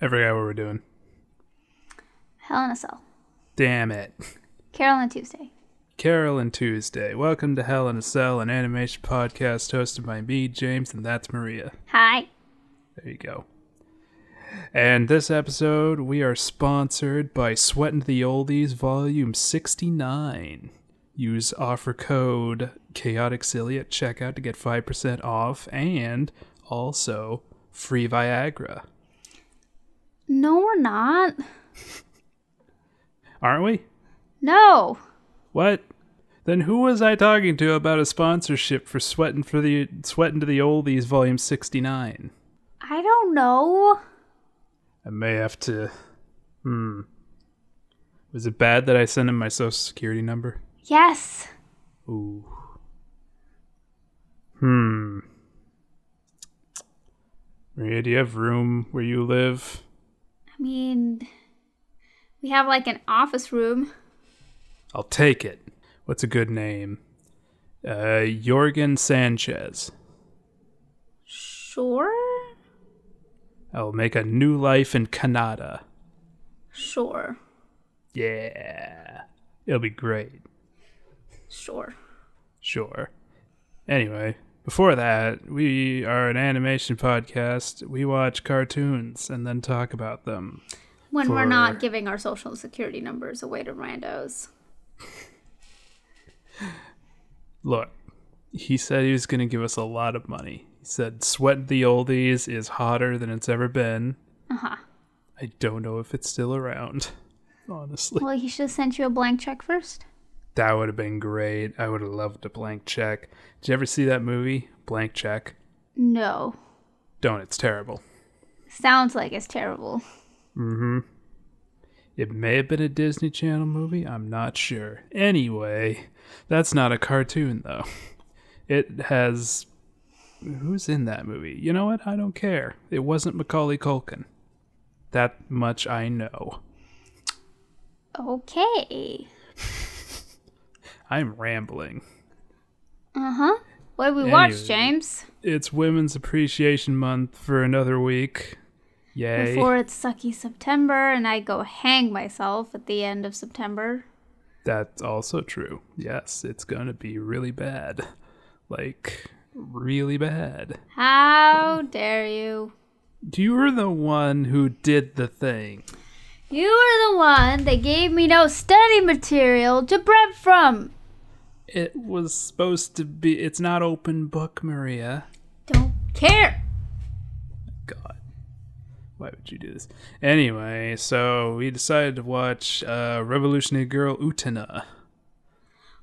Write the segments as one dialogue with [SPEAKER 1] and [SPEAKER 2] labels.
[SPEAKER 1] I forgot what we're doing.
[SPEAKER 2] Hell in a Cell.
[SPEAKER 1] Damn it.
[SPEAKER 2] Carol and Tuesday.
[SPEAKER 1] Carol and Tuesday. Welcome to Hell in a Cell, an animation podcast hosted by me, James, and that's Maria.
[SPEAKER 2] Hi.
[SPEAKER 1] There you go. And this episode, we are sponsored by Sweatin' the Oldies Volume 69. Use offer code Chaotic Silly at checkout to get 5% off and also free Viagra.
[SPEAKER 2] No, we're not.
[SPEAKER 1] Aren't we?
[SPEAKER 2] No.
[SPEAKER 1] What? Then who was I talking to about a sponsorship for sweating for the Sweatin' to the Oldies Volume 69?
[SPEAKER 2] I don't know.
[SPEAKER 1] I may have to. Hmm. Was it bad that I sent him my social security number?
[SPEAKER 2] Yes.
[SPEAKER 1] Ooh. Hmm. Maria, do you have room where you live?
[SPEAKER 2] I mean, we have like an office room.
[SPEAKER 1] I'll take it. What's a good name? Uh, Jorgen Sanchez.
[SPEAKER 2] Sure.
[SPEAKER 1] I'll make a new life in Canada.
[SPEAKER 2] Sure.
[SPEAKER 1] Yeah. It'll be great.
[SPEAKER 2] Sure.
[SPEAKER 1] Sure. Anyway, before that, we are an animation podcast. We watch cartoons and then talk about them.
[SPEAKER 2] When we're not giving our social security numbers away to randos.
[SPEAKER 1] Look, he said he was going to give us a lot of money. He said Sweat the Oldies is hotter than it's ever been.
[SPEAKER 2] Uh huh.
[SPEAKER 1] I don't know if it's still around, honestly.
[SPEAKER 2] Well, he should have sent you a blank check first.
[SPEAKER 1] That would have been great. I would have loved a blank check. Did you ever see that movie, Blank Check?
[SPEAKER 2] No.
[SPEAKER 1] Don't, it's terrible.
[SPEAKER 2] Sounds like it's terrible.
[SPEAKER 1] Mm-hmm. It may have been a Disney Channel movie, I'm not sure. Anyway, that's not a cartoon though. It has who's in that movie? You know what? I don't care. It wasn't Macaulay Culkin. That much I know.
[SPEAKER 2] Okay.
[SPEAKER 1] I'm rambling.
[SPEAKER 2] Uh huh. What did we watch, James?
[SPEAKER 1] It's Women's Appreciation Month for another week. Yay.
[SPEAKER 2] Before it's sucky September and I go hang myself at the end of September.
[SPEAKER 1] That's also true. Yes, it's gonna be really bad. Like, really bad.
[SPEAKER 2] How dare you?
[SPEAKER 1] You were the one who did the thing.
[SPEAKER 2] You were the one that gave me no study material to prep from.
[SPEAKER 1] It was supposed to be. It's not open book, Maria.
[SPEAKER 2] Don't care.
[SPEAKER 1] God. Why would you do this? Anyway, so we decided to watch uh, Revolutionary Girl Utena.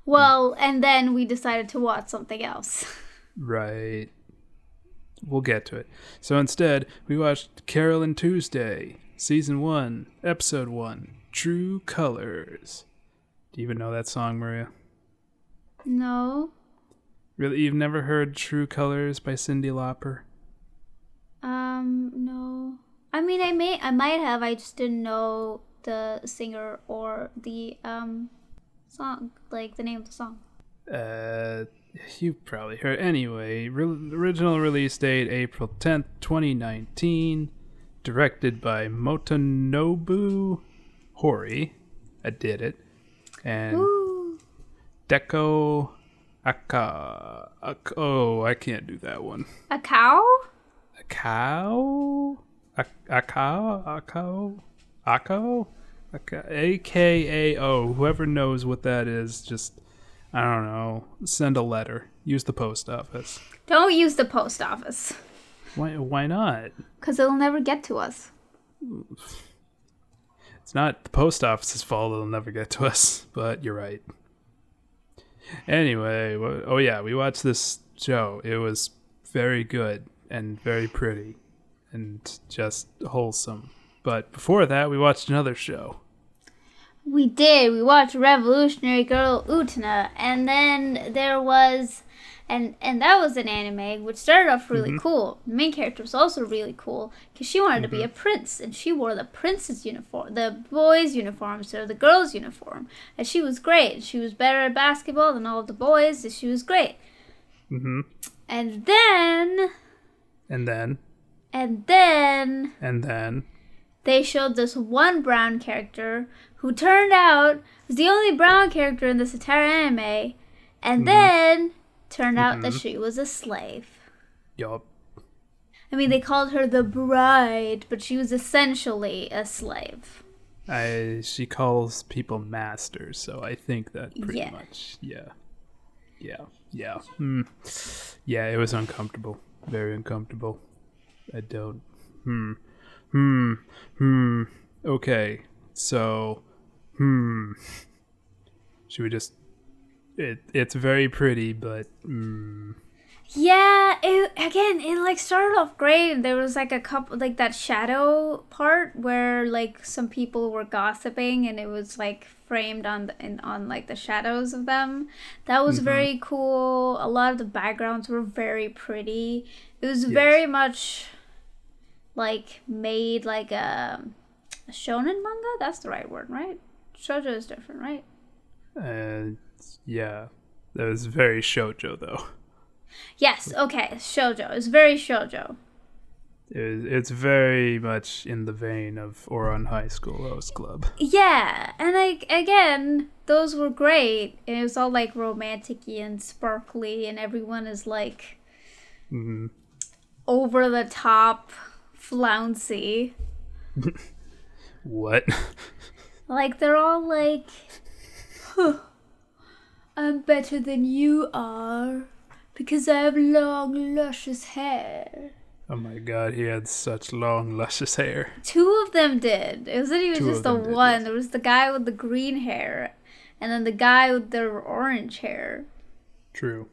[SPEAKER 2] Well, and then we decided to watch something else.
[SPEAKER 1] Right. We'll get to it. So instead, we watched Carol and Tuesday, Season 1, Episode 1, True Colors. Do you even know that song, Maria?
[SPEAKER 2] No.
[SPEAKER 1] Really? You've never heard True Colors by Cyndi Lauper?
[SPEAKER 2] Um, no. I mean, I may, I might have. I just didn't know the singer or the um song, like the name of the song.
[SPEAKER 1] Uh, you probably heard. Anyway, re- original release date April 10th, 2019. Directed by Motonobu Hori. I did it. And
[SPEAKER 2] Ooh.
[SPEAKER 1] Deko Aka. Ak- oh, I can't do that one.
[SPEAKER 2] A cow?
[SPEAKER 1] A cow? A, a cow? A cow? Ako? A K A O. Whoever knows what that is, just, I don't know, send a letter. Use the post office.
[SPEAKER 2] Don't use the post office,
[SPEAKER 1] Why, why not?
[SPEAKER 2] cause it'll never get to us.
[SPEAKER 1] It's not the post office's fault it'll never get to us, but you're right. Anyway, wha- oh yeah, we watched this show. It was very good and very pretty and just wholesome. But before that, we watched another show.
[SPEAKER 2] We did. We watched Revolutionary Girl Utena, and then there was, and and that was an anime which started off really mm-hmm. cool. The main character was also really cool because she wanted to be mm-hmm. a prince, and she wore the prince's uniform, the boys' uniform, instead of the girls' uniform, and she was great. She was better at basketball than all of the boys. And she was great.
[SPEAKER 1] Mm-hmm.
[SPEAKER 2] And then,
[SPEAKER 1] And then,
[SPEAKER 2] and then,
[SPEAKER 1] and then,
[SPEAKER 2] they showed this one brown character who turned out was the only brown character in this entire anime, and mm-hmm. then turned out that she was a slave.
[SPEAKER 1] Yup.
[SPEAKER 2] I mean, they called her the bride, but she was essentially a slave.
[SPEAKER 1] I she calls people masters, so I think that pretty
[SPEAKER 2] Yeah.
[SPEAKER 1] much. Yeah. Yeah. Yeah. Hmm. Yeah, it was uncomfortable. Very uncomfortable. I don't. Hmm. Hmm. Hmm. Okay. So. Hmm. Should we just? It it's very pretty, but. Hmm.
[SPEAKER 2] Yeah, it again, it like started off great. There was like a couple like that shadow part where like some people were gossiping and it was like framed on the, in, on like the shadows of them. That was very cool. A lot of the backgrounds were very pretty. It was very much like made like a, a shonen manga. That's the right word, right? Shoujo is different, right?
[SPEAKER 1] And yeah, that was very shojo though.
[SPEAKER 2] Yes. Okay, shoujo. It's very
[SPEAKER 1] shojo. It's very much in the vein of Ouran High School Host Club.
[SPEAKER 2] Yeah, and like again, those were great. It was all like romantic-y and sparkly, and everyone is like
[SPEAKER 1] Mhm.
[SPEAKER 2] over the top, flouncy.
[SPEAKER 1] What?
[SPEAKER 2] Like they're all like, huh, "I'm better than you are because I have long, luscious hair."
[SPEAKER 1] Oh my god, he had such long, luscious hair.
[SPEAKER 2] Two of them did. It wasn't even
[SPEAKER 1] Two
[SPEAKER 2] just the
[SPEAKER 1] did,
[SPEAKER 2] one. There was the guy with the green hair, and then the guy with the orange hair.
[SPEAKER 1] True.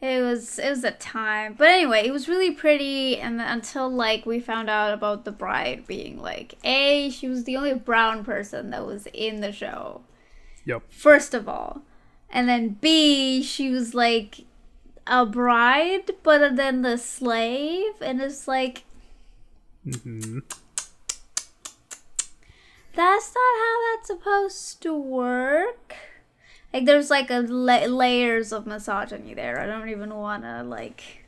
[SPEAKER 2] It was it was a time, but anyway, it was really pretty. And until like we found out about the bride being like, a she was the only brown person that was in the show.
[SPEAKER 1] Yep.
[SPEAKER 2] First of all, and then b she was like a bride, but then the slave, and it's like
[SPEAKER 1] hmm
[SPEAKER 2] that's not how that's supposed to work. Like there's like a la- layers of misogyny there. I don't even want to like.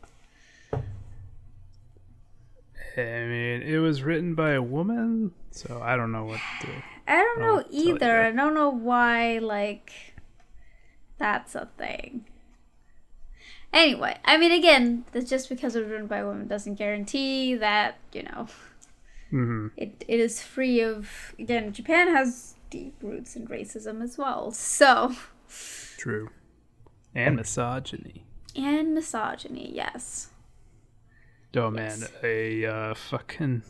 [SPEAKER 1] I mean, it was written by a woman, so I don't know what to.
[SPEAKER 2] I don't know either. I don't know why like that's a thing. Anyway, I mean again, that's just because it was written by a woman doesn't guarantee that, you know,
[SPEAKER 1] hmm
[SPEAKER 2] it, it is free of again, Japan has deep roots in racism as well. So
[SPEAKER 1] True. And misogyny.
[SPEAKER 2] and misogyny, yes.
[SPEAKER 1] Oh man, a uh, fucking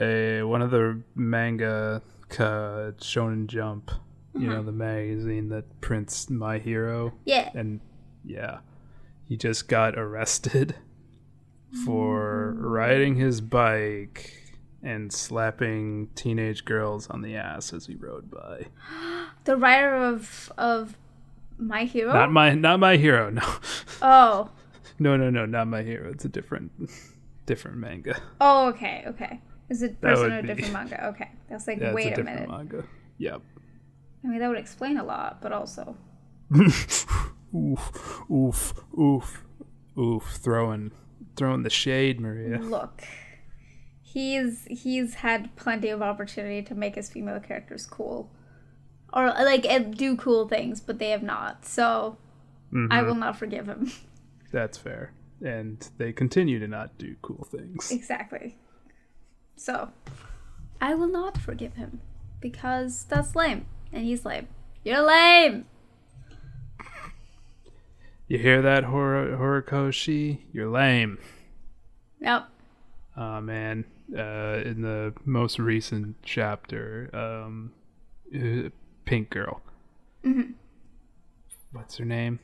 [SPEAKER 1] a one of the manga uh, Shonen Jump, you know, the magazine that prints My Hero,
[SPEAKER 2] Yeah.
[SPEAKER 1] and yeah, he just got arrested for riding his bike and slapping teenage girls on the ass as he rode by.
[SPEAKER 2] The writer of of My Hero?
[SPEAKER 1] Not my, not my hero. No,
[SPEAKER 2] oh.
[SPEAKER 1] no, no, no, not my hero. It's a different, different manga.
[SPEAKER 2] Oh, okay, okay. Is it person or a
[SPEAKER 1] be-
[SPEAKER 2] different manga? Okay. That's like
[SPEAKER 1] Yeah,
[SPEAKER 2] wait
[SPEAKER 1] it's
[SPEAKER 2] a,
[SPEAKER 1] a different
[SPEAKER 2] minute.
[SPEAKER 1] manga. Yep.
[SPEAKER 2] I mean that would explain a lot, but also
[SPEAKER 1] oof, oof, oof, oof. Throwing, throwing the shade, Maria.
[SPEAKER 2] Look, he's he's had plenty of opportunity to make his female characters cool, or like do cool things, but they have not. So I mm-hmm. will not forgive him.
[SPEAKER 1] That's fair. And they continue to not do cool things.
[SPEAKER 2] exactly. So I will not forgive him because that's lame, and he's lame. You're lame.
[SPEAKER 1] You hear that, Hor- Horikoshi? You're lame.
[SPEAKER 2] Yep.
[SPEAKER 1] Oh man. Uh, in the most recent chapter, um, uh, Pink Girl.
[SPEAKER 2] Mm-hmm.
[SPEAKER 1] What's her name?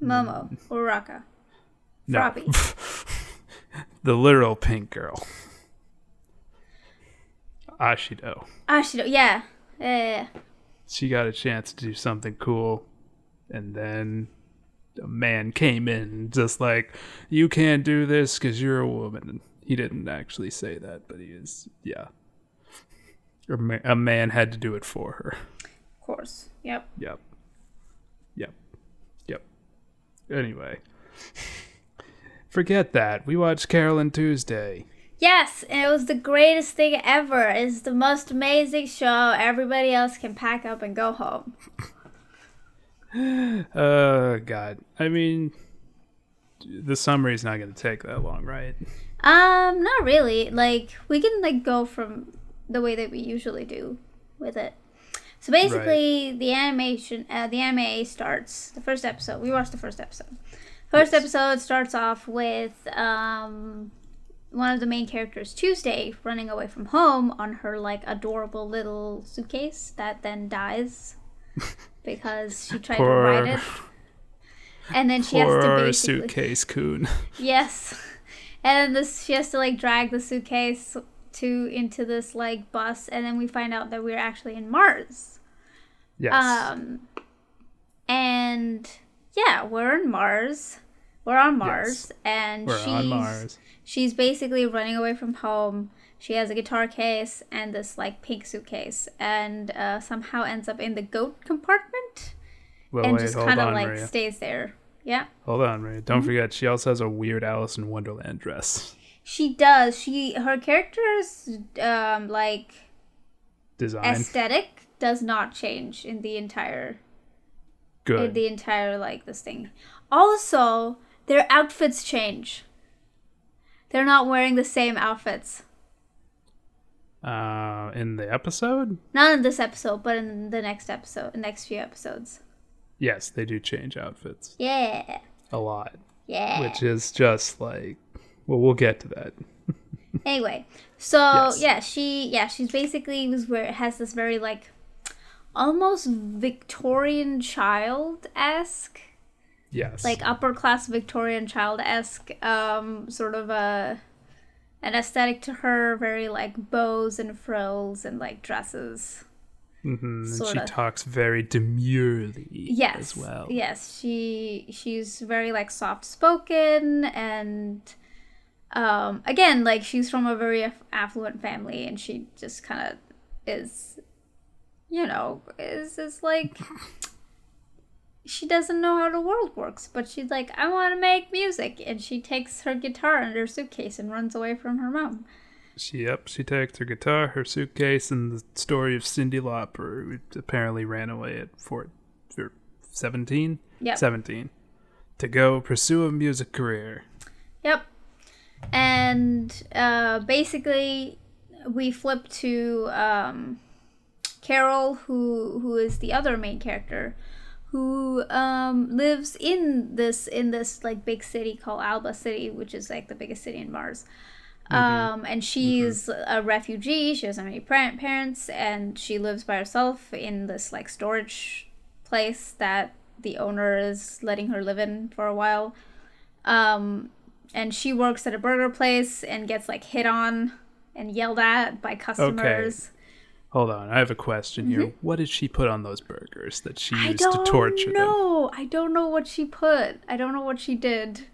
[SPEAKER 2] Momo Uraka. Frobby.
[SPEAKER 1] the literal Pink Girl. Ashido.
[SPEAKER 2] Ashido. Yeah. Yeah. yeah, yeah.
[SPEAKER 1] she got a chance to do something cool and then a man came in just like you can't do this because you're a woman he didn't actually say that but he is yeah a ma- a man had to do it for her
[SPEAKER 2] Of course. Yep.
[SPEAKER 1] yep yep yep anyway Forget that. We watched Carol and Tuesday.
[SPEAKER 2] Yes, and it was the greatest thing ever. It's the most amazing show. Everybody else can pack up and go home.
[SPEAKER 1] Uh, God. I mean, the summary's not going to take that long, right?
[SPEAKER 2] Um, not really. Like we can like go from the way that we usually do with it. So basically, the animation, uh, the anime starts. The first episode. We watched the first episode. First
[SPEAKER 1] Yes.
[SPEAKER 2] episode starts off with um, one of the main characters, Tuesday, running away from home on her like adorable little suitcase that then dies because she tried to ride it. And then she has to
[SPEAKER 1] Poor
[SPEAKER 2] basically
[SPEAKER 1] suitcase coon.
[SPEAKER 2] Yes. And then this she has to like drag the suitcase to into this like bus and then we find out that we're actually in Mars.
[SPEAKER 1] Yes.
[SPEAKER 2] Um and yeah, we're in Mars. We're on Mars and
[SPEAKER 1] We're
[SPEAKER 2] she's
[SPEAKER 1] on Mars.
[SPEAKER 2] she's basically running away from home. She has a guitar case and this like pink suitcase and uh, somehow ends up in the goat compartment
[SPEAKER 1] Well,
[SPEAKER 2] and
[SPEAKER 1] wait,
[SPEAKER 2] just kind of like
[SPEAKER 1] Maria.
[SPEAKER 2] stays there. Yeah.
[SPEAKER 1] Hold on, Maria.
[SPEAKER 2] Mm-hmm.
[SPEAKER 1] Don't forget, she also has a weird Alice in Wonderland dress
[SPEAKER 2] She does. She her character's um like
[SPEAKER 1] design.
[SPEAKER 2] aesthetic does not change in the entire
[SPEAKER 1] good in
[SPEAKER 2] the entire like this thing. Also, their outfits change. They're not wearing the same outfits.
[SPEAKER 1] Uh, in the episode,
[SPEAKER 2] Not in this episode, but in the next episode, next few episodes.
[SPEAKER 1] Yes, they do change outfits
[SPEAKER 2] Yeah.
[SPEAKER 1] a lot,
[SPEAKER 2] Yeah.
[SPEAKER 1] which is just like, well, we'll get to that.
[SPEAKER 2] anyway, so
[SPEAKER 1] Yes.
[SPEAKER 2] yeah, she yeah, she's basically was where has this very like almost Victorian child esque
[SPEAKER 1] Yes.
[SPEAKER 2] like upper class Victorian child esque um sort of a an aesthetic to her, very like bows and frills and like dresses.
[SPEAKER 1] Hmm And she
[SPEAKER 2] sorta.
[SPEAKER 1] talks very demurely
[SPEAKER 2] Yes.
[SPEAKER 1] as well.
[SPEAKER 2] Yes, she she's very like soft spoken and um again like she's from a very affluent family and she just kind of is you know is is like she doesn't know how the world works but she's like i want to make music and she takes her guitar and her suitcase and runs away from her mom
[SPEAKER 1] She yep, she takes her guitar, her suitcase, and the story of Cyndi Lauper, who apparently ran away at four, 17?
[SPEAKER 2] Yep.
[SPEAKER 1] 17. To go pursue a music career.
[SPEAKER 2] Yep. And uh, basically, we flip to um, Carol, who who is the other main character, who um, lives in this in this like big city called Alba City, which is like the biggest city in Mars. Um, and she's a refugee. She doesn't have any par- parents, and she lives by herself in this like storage place that the owner is letting her live in for a while. Um, and she works at a burger place and gets like hit on and yelled at by customers. Okay.
[SPEAKER 1] Hold on, I have a question here. What did she put on those burgers that she
[SPEAKER 2] Mm-hmm.
[SPEAKER 1] Used to torture them?
[SPEAKER 2] know. I don't know what she put. I don't know what she did.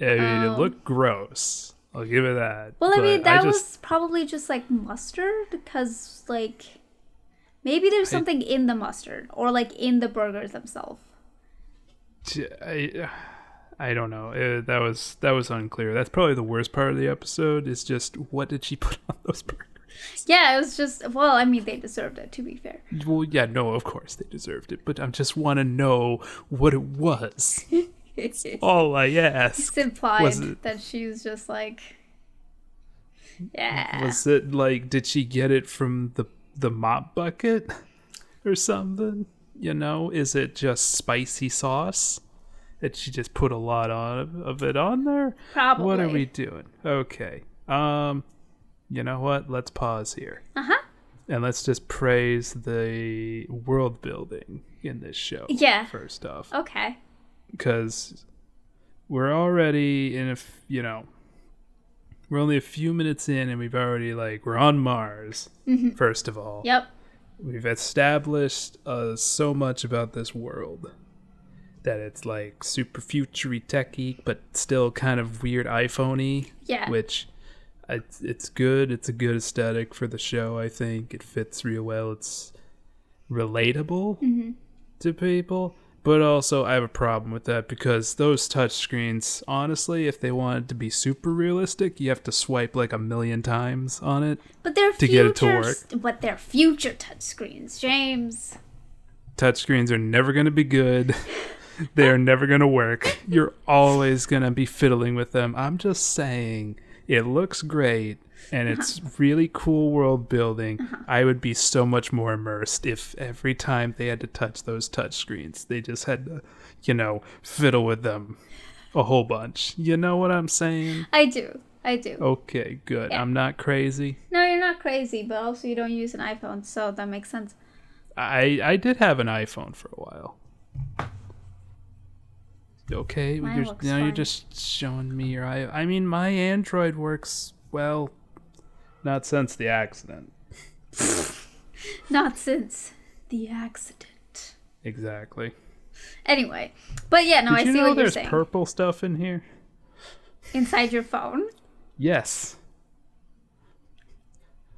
[SPEAKER 1] Mean, it
[SPEAKER 2] Um,
[SPEAKER 1] looked gross. I'll give it that.
[SPEAKER 2] Well, I mean, that
[SPEAKER 1] just,
[SPEAKER 2] was probably just like mustard because like maybe there's
[SPEAKER 1] I-
[SPEAKER 2] something in the mustard or like in the burgers themselves.
[SPEAKER 1] I, I don't know. Uh that was that was unclear. That's probably the worst part of the episode. Is just what did she put on those burgers?
[SPEAKER 2] Yeah, it was just well, I mean, they deserved it to be fair.
[SPEAKER 1] Well, yeah, no, of course they deserved it, but I just want to know what it was. All I ask It's
[SPEAKER 2] implied
[SPEAKER 1] Was it-
[SPEAKER 2] that she's just like yeah.
[SPEAKER 1] was it like, did she get it from the the mop bucket or something? You know, is it just spicy sauce? That she just put a lot on of it on there?
[SPEAKER 2] Probably.
[SPEAKER 1] What are we doing? Okay. Um, you know what? Let's pause here.
[SPEAKER 2] Uh huh.
[SPEAKER 1] And let's just praise the world building in this show.
[SPEAKER 2] Yeah.
[SPEAKER 1] First off,
[SPEAKER 2] Okay.
[SPEAKER 1] Because we're already in a, f- you know, we're only a few minutes in, and we've already like we're on Mars. First of all,
[SPEAKER 2] Yep.
[SPEAKER 1] we've established uh, so much about this world that it's like super futury techy, but still kind of weird iPhoney
[SPEAKER 2] Yeah.
[SPEAKER 1] which it's, it's good. It's a good aesthetic for the show. I think it fits real well. It's relatable
[SPEAKER 2] Mm-hmm.
[SPEAKER 1] to people, But also, I have a problem with that because those touchscreens, honestly, if they wanted to be super realistic, you have to swipe like a million times on it.
[SPEAKER 2] But they're
[SPEAKER 1] To get it to
[SPEAKER 2] futures- But they're future touchscreens, James.
[SPEAKER 1] Touchscreens are never going to be good. They're never going to work. You're always going to be fiddling with them. I'm just saying, it looks great and it's really cool world building. Uh-huh. I would be so much more immersed if every time they had to touch those touchscreens, they just had to, you know, fiddle with them a whole bunch. You know what I'm saying?
[SPEAKER 2] I do. I do.
[SPEAKER 1] Okay, good.
[SPEAKER 2] Yeah.
[SPEAKER 1] I'm not crazy.
[SPEAKER 2] No, you're not crazy, but also you don't use an iPhone, so that makes sense.
[SPEAKER 1] I I did have an iPhone for a while. Okay, you're, now you're just showing me your i. I mean, my Android works well. Not since the accident.
[SPEAKER 2] Not since the accident.
[SPEAKER 1] Exactly.
[SPEAKER 2] Anyway, but yeah, no,
[SPEAKER 1] Did
[SPEAKER 2] I
[SPEAKER 1] you
[SPEAKER 2] see
[SPEAKER 1] know
[SPEAKER 2] what you're
[SPEAKER 1] there's
[SPEAKER 2] saying.
[SPEAKER 1] purple stuff in here?
[SPEAKER 2] Inside your phone.
[SPEAKER 1] Yes.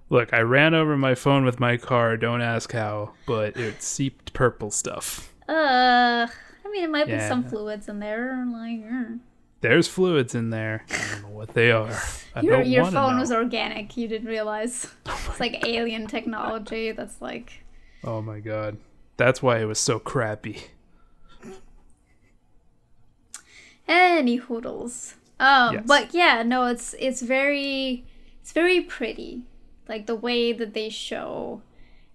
[SPEAKER 1] Look, I ran over my phone with my car. Don't ask how, but it seeped purple stuff.
[SPEAKER 2] Uh, I mean, it might be some fluids in there, like. mm.
[SPEAKER 1] There's fluids in there. I don't know what they are. I
[SPEAKER 2] Your your phone was organic. You didn't realize. it's like alien technology. That's like.
[SPEAKER 1] Oh my god. That's why it was so crappy.
[SPEAKER 2] Any hoodles. Um,
[SPEAKER 1] Yes.
[SPEAKER 2] but yeah, no, it's it's very it's very pretty. Like the way that they show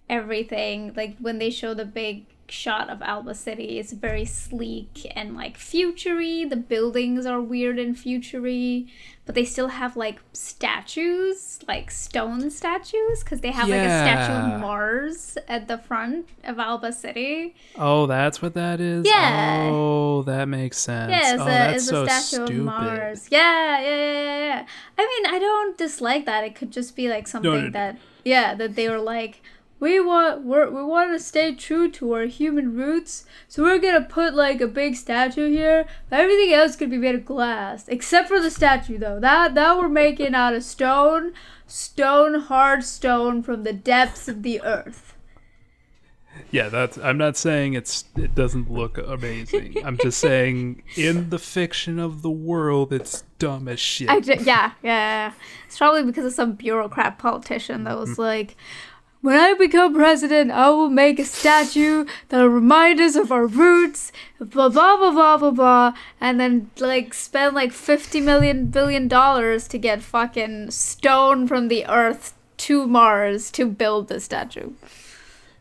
[SPEAKER 2] everything. Like when they show the big shot of Alba City, it's very sleek and like futury. The buildings are weird and futury, but they still have like statues, like stone statues, because they have like a statue of Mars at the front of Alba City.
[SPEAKER 1] Oh, that's what that is?
[SPEAKER 2] Yeah.
[SPEAKER 1] Oh, that makes sense.
[SPEAKER 2] Yeah, it's
[SPEAKER 1] oh,
[SPEAKER 2] a,
[SPEAKER 1] that's
[SPEAKER 2] it's
[SPEAKER 1] so
[SPEAKER 2] a statue
[SPEAKER 1] stupid.
[SPEAKER 2] of Mars. Yeah, yeah, yeah, yeah, yeah. I mean, I don't dislike that. It could just be like something
[SPEAKER 1] no.
[SPEAKER 2] that, yeah, that they were like, we want, we're, we want to stay true to our human roots, so we're gonna put like a big statue here. But everything else could be made of glass, except for the statue though. That that we're making out of stone, stone, hard stone from the depths of the earth.
[SPEAKER 1] Yeah, that's I'm not saying it's it doesn't look amazing. I'm just saying in the fiction of the world it's dumb as shit.
[SPEAKER 2] I ju- yeah, yeah, yeah. It's probably because of some bureaucrat politician that was mm-hmm. like, when I become president, I will make a statue that'll remind us of our roots, blah, blah, blah, blah, blah, blah, and then, like, spend, like, 50 million billion dollars to get fucking stone from the earth to Mars to build the statue.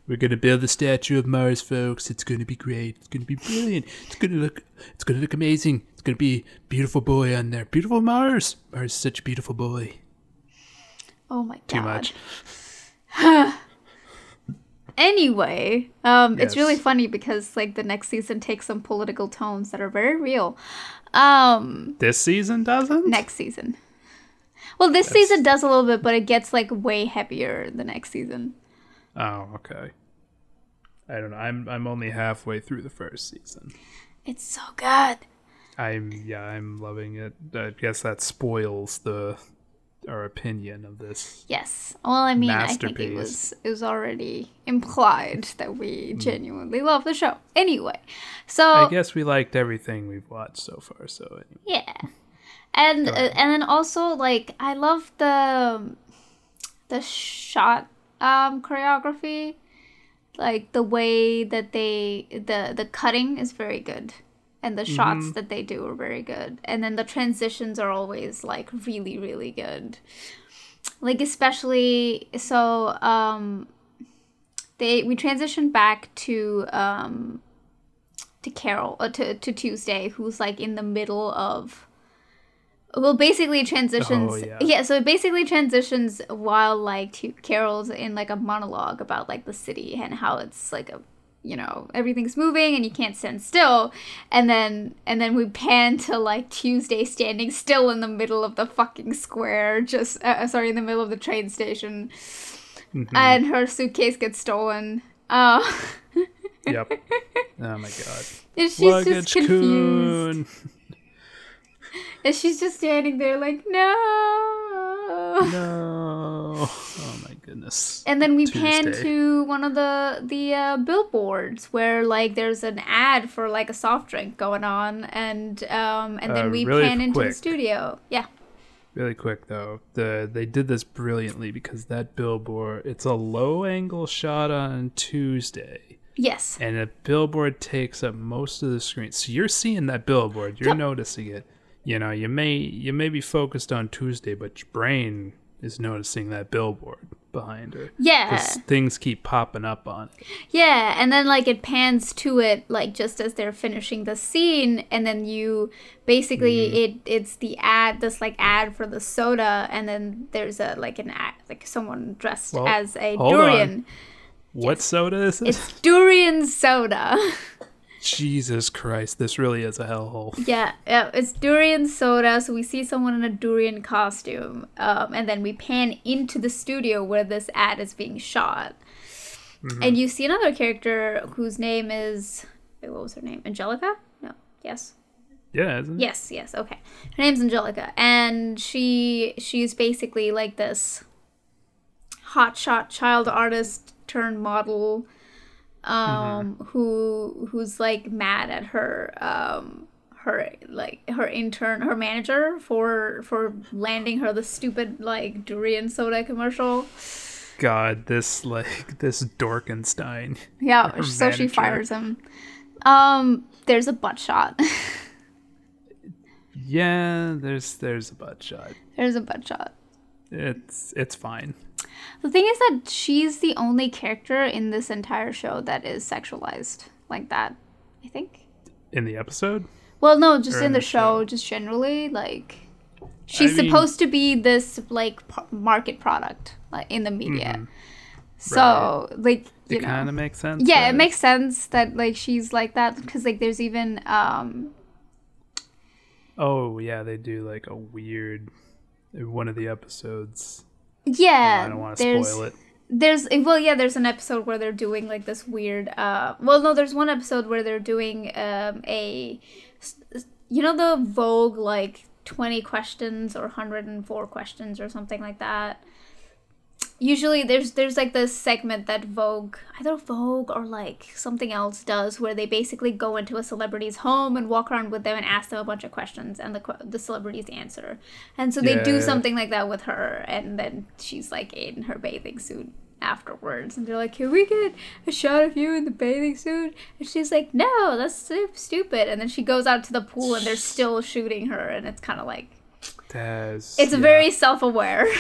[SPEAKER 1] We're gonna build the statue of Mars, folks. It's gonna be great. It's gonna be brilliant. It's gonna look. It's gonna look amazing. It's gonna be beautiful boy on there. Beautiful Mars. Mars is such a beautiful boy.
[SPEAKER 2] Oh my god.
[SPEAKER 1] Too much.
[SPEAKER 2] Anyway, um, it's really funny because like the next season takes some political tones that are very real. Um,
[SPEAKER 1] This season doesn't.
[SPEAKER 2] next season. Well, this
[SPEAKER 1] That's-
[SPEAKER 2] season does a little bit, but it gets like way heavier the next season.
[SPEAKER 1] Oh, okay. I don't know. I'm I'm only halfway through the first season.
[SPEAKER 2] It's so good.
[SPEAKER 1] I'm yeah, I'm loving it. I guess that spoils the our opinion of this.
[SPEAKER 2] Yes. Well, I mean, I think it was it was already implied that we genuinely love the show. Anyway, so
[SPEAKER 1] I guess we liked everything we've watched so far. So anyway.
[SPEAKER 2] Yeah, and uh, and then also like I love the the shot um choreography, like the way that they the the cutting is very good, and the shots
[SPEAKER 1] Mm-hmm.
[SPEAKER 2] that they do are very good, and then the transitions are always like really really good, like especially so um they we transitioned back to um to Carol uh, to to Tuesday, who's like in the middle of. Well, basically transitions.
[SPEAKER 1] Oh, yeah.
[SPEAKER 2] yeah. so it basically transitions while like to Carol's in like a monologue about like the city and how it's like a, you know, everything's moving and you can't stand still, and then and then we pan to like Tuesday standing still in the middle of the fucking square, just uh, sorry, in the middle of the train station,
[SPEAKER 1] Mhm.
[SPEAKER 2] and her suitcase gets stolen. Uh,
[SPEAKER 1] yep. Oh my god.
[SPEAKER 2] and she's
[SPEAKER 1] Luggage
[SPEAKER 2] just confused. And she's just standing there like, no.
[SPEAKER 1] No. Oh goodness.
[SPEAKER 2] And then we pan to one of the the uh, billboards where like there's an ad for like a soft drink going on, and um and then
[SPEAKER 1] Uh,
[SPEAKER 2] we
[SPEAKER 1] really
[SPEAKER 2] pan into the studio. Yeah.
[SPEAKER 1] Really quick though, the they did this brilliantly because that billboard it's a low angle shot on Tuesday.
[SPEAKER 2] Yes.
[SPEAKER 1] And the billboard takes up most of the screen. So you're seeing that billboard, you're
[SPEAKER 2] Yep.
[SPEAKER 1] noticing it. You know, you may you may be focused on Tuesday, but your brain is noticing that billboard behind her.
[SPEAKER 2] Yeah.
[SPEAKER 1] Because things keep popping up on it.
[SPEAKER 2] Yeah, and then like it pans to it like just as they're finishing the scene and then you basically
[SPEAKER 1] Mm.
[SPEAKER 2] it it's the ad this like ad for the soda and then there's a like an ad like someone dressed
[SPEAKER 1] Well,
[SPEAKER 2] as a durian.
[SPEAKER 1] on. What soda is this?
[SPEAKER 2] It's durian soda.
[SPEAKER 1] Jesus Christ, this really is a hellhole.
[SPEAKER 2] yeah, yeah, it's durian soda. So we see someone in a durian costume, um, and then we pan into the studio where this ad is being shot,
[SPEAKER 1] Mm-hmm.
[SPEAKER 2] and you see another character whose name is wait, what was her name? Angelica? No. Yes.
[SPEAKER 1] Yeah, isn't it?
[SPEAKER 2] Yes, yes, okay. Her name's Angelica, and she she's basically like this hotshot child artist turned model, um, who who's like mad at her um her like her intern her manager for for landing her the stupid like durian soda commercial.
[SPEAKER 1] God, this like this Dorkenstein.
[SPEAKER 2] Yeah,
[SPEAKER 1] Her
[SPEAKER 2] so she fires him. Um, there's a butt shot.
[SPEAKER 1] Yeah, there's there's a butt shot.
[SPEAKER 2] there's a butt shot.
[SPEAKER 1] It's it's fine.
[SPEAKER 2] The thing is that she's the only character in this entire show that is sexualized like that. I think.
[SPEAKER 1] In the episode?
[SPEAKER 2] Well, no, just in,
[SPEAKER 1] in
[SPEAKER 2] the,
[SPEAKER 1] the
[SPEAKER 2] show,
[SPEAKER 1] show.
[SPEAKER 2] just generally, like she's
[SPEAKER 1] I mean-
[SPEAKER 2] supposed to be this like p- market product like, in the media.
[SPEAKER 1] Mhm.
[SPEAKER 2] So, like you
[SPEAKER 1] It kind of makes sense.
[SPEAKER 2] yeah, it makes sense that like she's like that because like there's even um
[SPEAKER 1] Oh yeah, they do like a weird one of the episodes.
[SPEAKER 2] yeah.
[SPEAKER 1] I don't want to spoil it.
[SPEAKER 2] There's well, yeah. There's an episode where they're doing like this weird. Uh, well, no, there's one episode where they're doing um a, you know, the Vogue like twenty questions or hundred and four questions or something like that. Usually, there's there's like this segment that Vogue, either Vogue or like something else does, where they basically go into a celebrity's home and walk around with them and ask them a bunch of questions, and the the celebrities answer. And so they
[SPEAKER 1] Yeah,
[SPEAKER 2] do
[SPEAKER 1] yeah.
[SPEAKER 2] something like that with her, and then she's like in her bathing suit afterwards, and they're like, "Can we get a shot of you in the bathing suit?" And she's like, "No, that's stu- stupid." And then she goes out to the pool, and they're still shooting her, and it's kind of like
[SPEAKER 1] That's
[SPEAKER 2] it's
[SPEAKER 1] yeah.
[SPEAKER 2] very self-aware.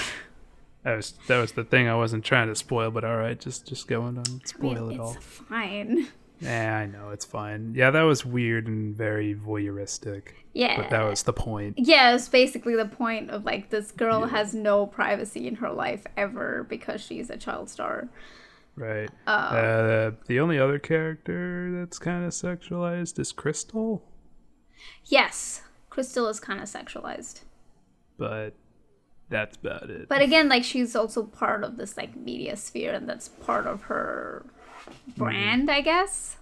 [SPEAKER 1] That was that was the thing I wasn't trying to spoil, but all right, just just go on and
[SPEAKER 2] I mean,
[SPEAKER 1] spoil it
[SPEAKER 2] it's
[SPEAKER 1] all.
[SPEAKER 2] fine.
[SPEAKER 1] Yeah, I know it's fine. Yeah, that was weird and very voyeuristic,
[SPEAKER 2] Yeah.
[SPEAKER 1] but that was the point.
[SPEAKER 2] Yeah, it's basically the point of like this girl
[SPEAKER 1] Yeah.
[SPEAKER 2] has no privacy in her life ever because she's a child star.
[SPEAKER 1] Right.
[SPEAKER 2] Uh,
[SPEAKER 1] Uh, the only other character that's kind of sexualized is Crystal,
[SPEAKER 2] yes, Crystal is kind of sexualized.
[SPEAKER 1] but that's about it.
[SPEAKER 2] But again, like she's also part of this like media sphere and that's part of her brand, I guess.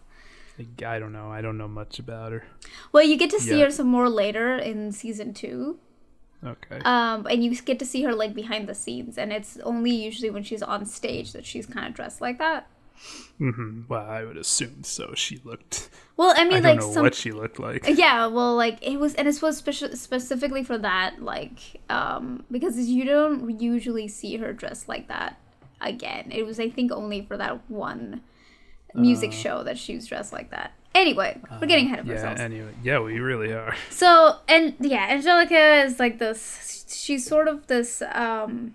[SPEAKER 1] Like, I don't know. I don't know much about her.
[SPEAKER 2] Well, you get to see
[SPEAKER 1] Yeah.
[SPEAKER 2] her some more later in season 2.
[SPEAKER 1] Okay.
[SPEAKER 2] Um, and you get to see her like behind the scenes and it's only usually when she's on stage that she's kind of dressed like that.
[SPEAKER 1] Hmm Well, I would assume so. She looked.
[SPEAKER 2] Well, I mean
[SPEAKER 1] I don't
[SPEAKER 2] like
[SPEAKER 1] know
[SPEAKER 2] some
[SPEAKER 1] what she looked like.
[SPEAKER 2] Yeah, well, like it was, and it was speci- specifically for that, like, um, because you don't usually see her dressed like that again. It was, I think, only for that one music
[SPEAKER 1] Uh.
[SPEAKER 2] show that she was dressed like that. Anyway, we're getting ahead of
[SPEAKER 1] Yeah.
[SPEAKER 2] ourselves.
[SPEAKER 1] Anyway, yeah, we really are.
[SPEAKER 2] So, and yeah, Angelica is like this. She's sort of this, um,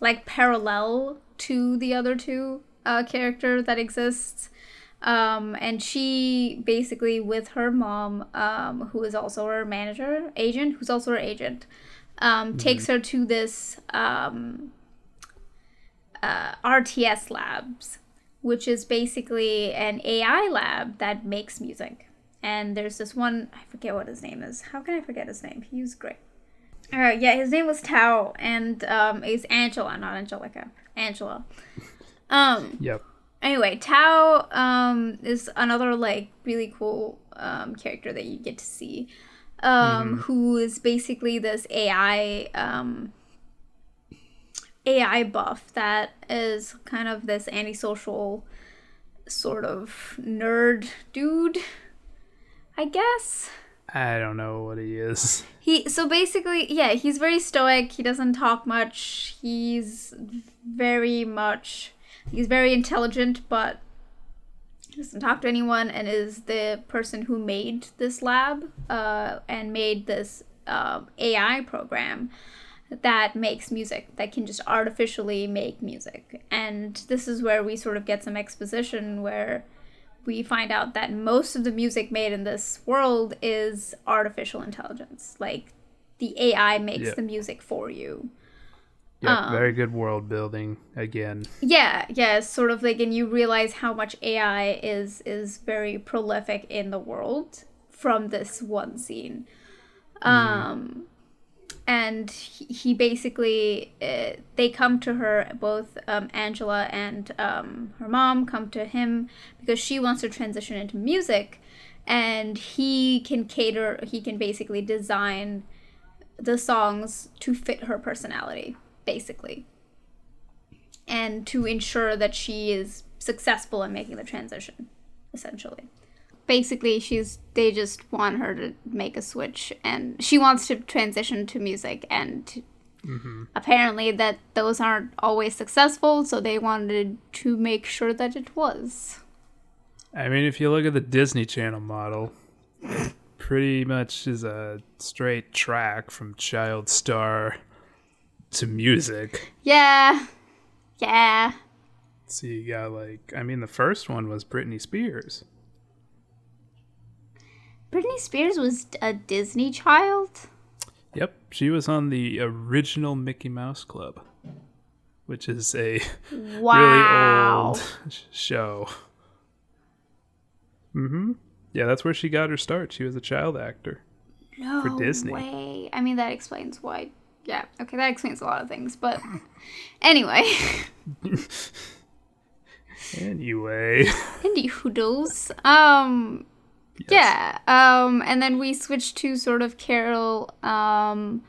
[SPEAKER 2] like parallel to the other two uh, character that exists. Um, and she basically, with her mom, um, who is also her manager, agent, who's also her agent, um, takes her to this um, uh, RTS labs, which is basically an AI lab that makes music. And there's this one, I forget what his name is. How can I forget his name? He was great. All right, yeah, his name was Tao, and um, it's Angela, not Angelica. Angela. Um,
[SPEAKER 1] Yep.
[SPEAKER 2] anyway, Tao um, is another like really cool um, character that you get to see, um, who is basically this AI um, AI buff that is kind of this antisocial sort of nerd dude, I guess.
[SPEAKER 1] I don't know what he is.
[SPEAKER 2] He so basically, yeah, he's very stoic. He doesn't talk much. He's very much he's very intelligent, but doesn't talk to anyone and is the person who made this lab uh, and made this uh, AI program that makes music that can just artificially make music. And this is where we sort of get some exposition where we find out that most of the music made in this world is artificial intelligence. Like the AI makes
[SPEAKER 1] Yeah.
[SPEAKER 2] the music for you.
[SPEAKER 1] Yep,
[SPEAKER 2] Um,
[SPEAKER 1] very good world building again.
[SPEAKER 2] Yeah, yeah, it's sort of like and you realize how much AI is is very prolific in the world from this one scene. Um and he, he basically uh, they come to her both um, angela and um, her mom come to him because she wants to transition into music and he can cater he can basically design the songs to fit her personality basically. And to ensure that she is successful in making the transition essentially. Basically she's they just want her to make a switch and she wants to transition to music and mm-hmm. apparently that those aren't always successful so they wanted to make sure that it was.
[SPEAKER 1] I mean, if you look at the Disney Channel model, pretty much is a straight track from child star to music.
[SPEAKER 2] yeah yeah
[SPEAKER 1] So you got like, I mean, the first one was Britney Spears.
[SPEAKER 2] britney spears was a disney child
[SPEAKER 1] Yep, she was on the original Mickey Mouse Club, which is a
[SPEAKER 2] wow
[SPEAKER 1] really old show. Mm-hmm. Yeah, that's where she got her start. She was a child actor.
[SPEAKER 2] no
[SPEAKER 1] for Disney.
[SPEAKER 2] way i mean that explains why yeah okay that explains a lot of things but anyway
[SPEAKER 1] Anyway,
[SPEAKER 2] Indie Hoodles. Um, yeah. Um, and then we switched to sort of Carol um,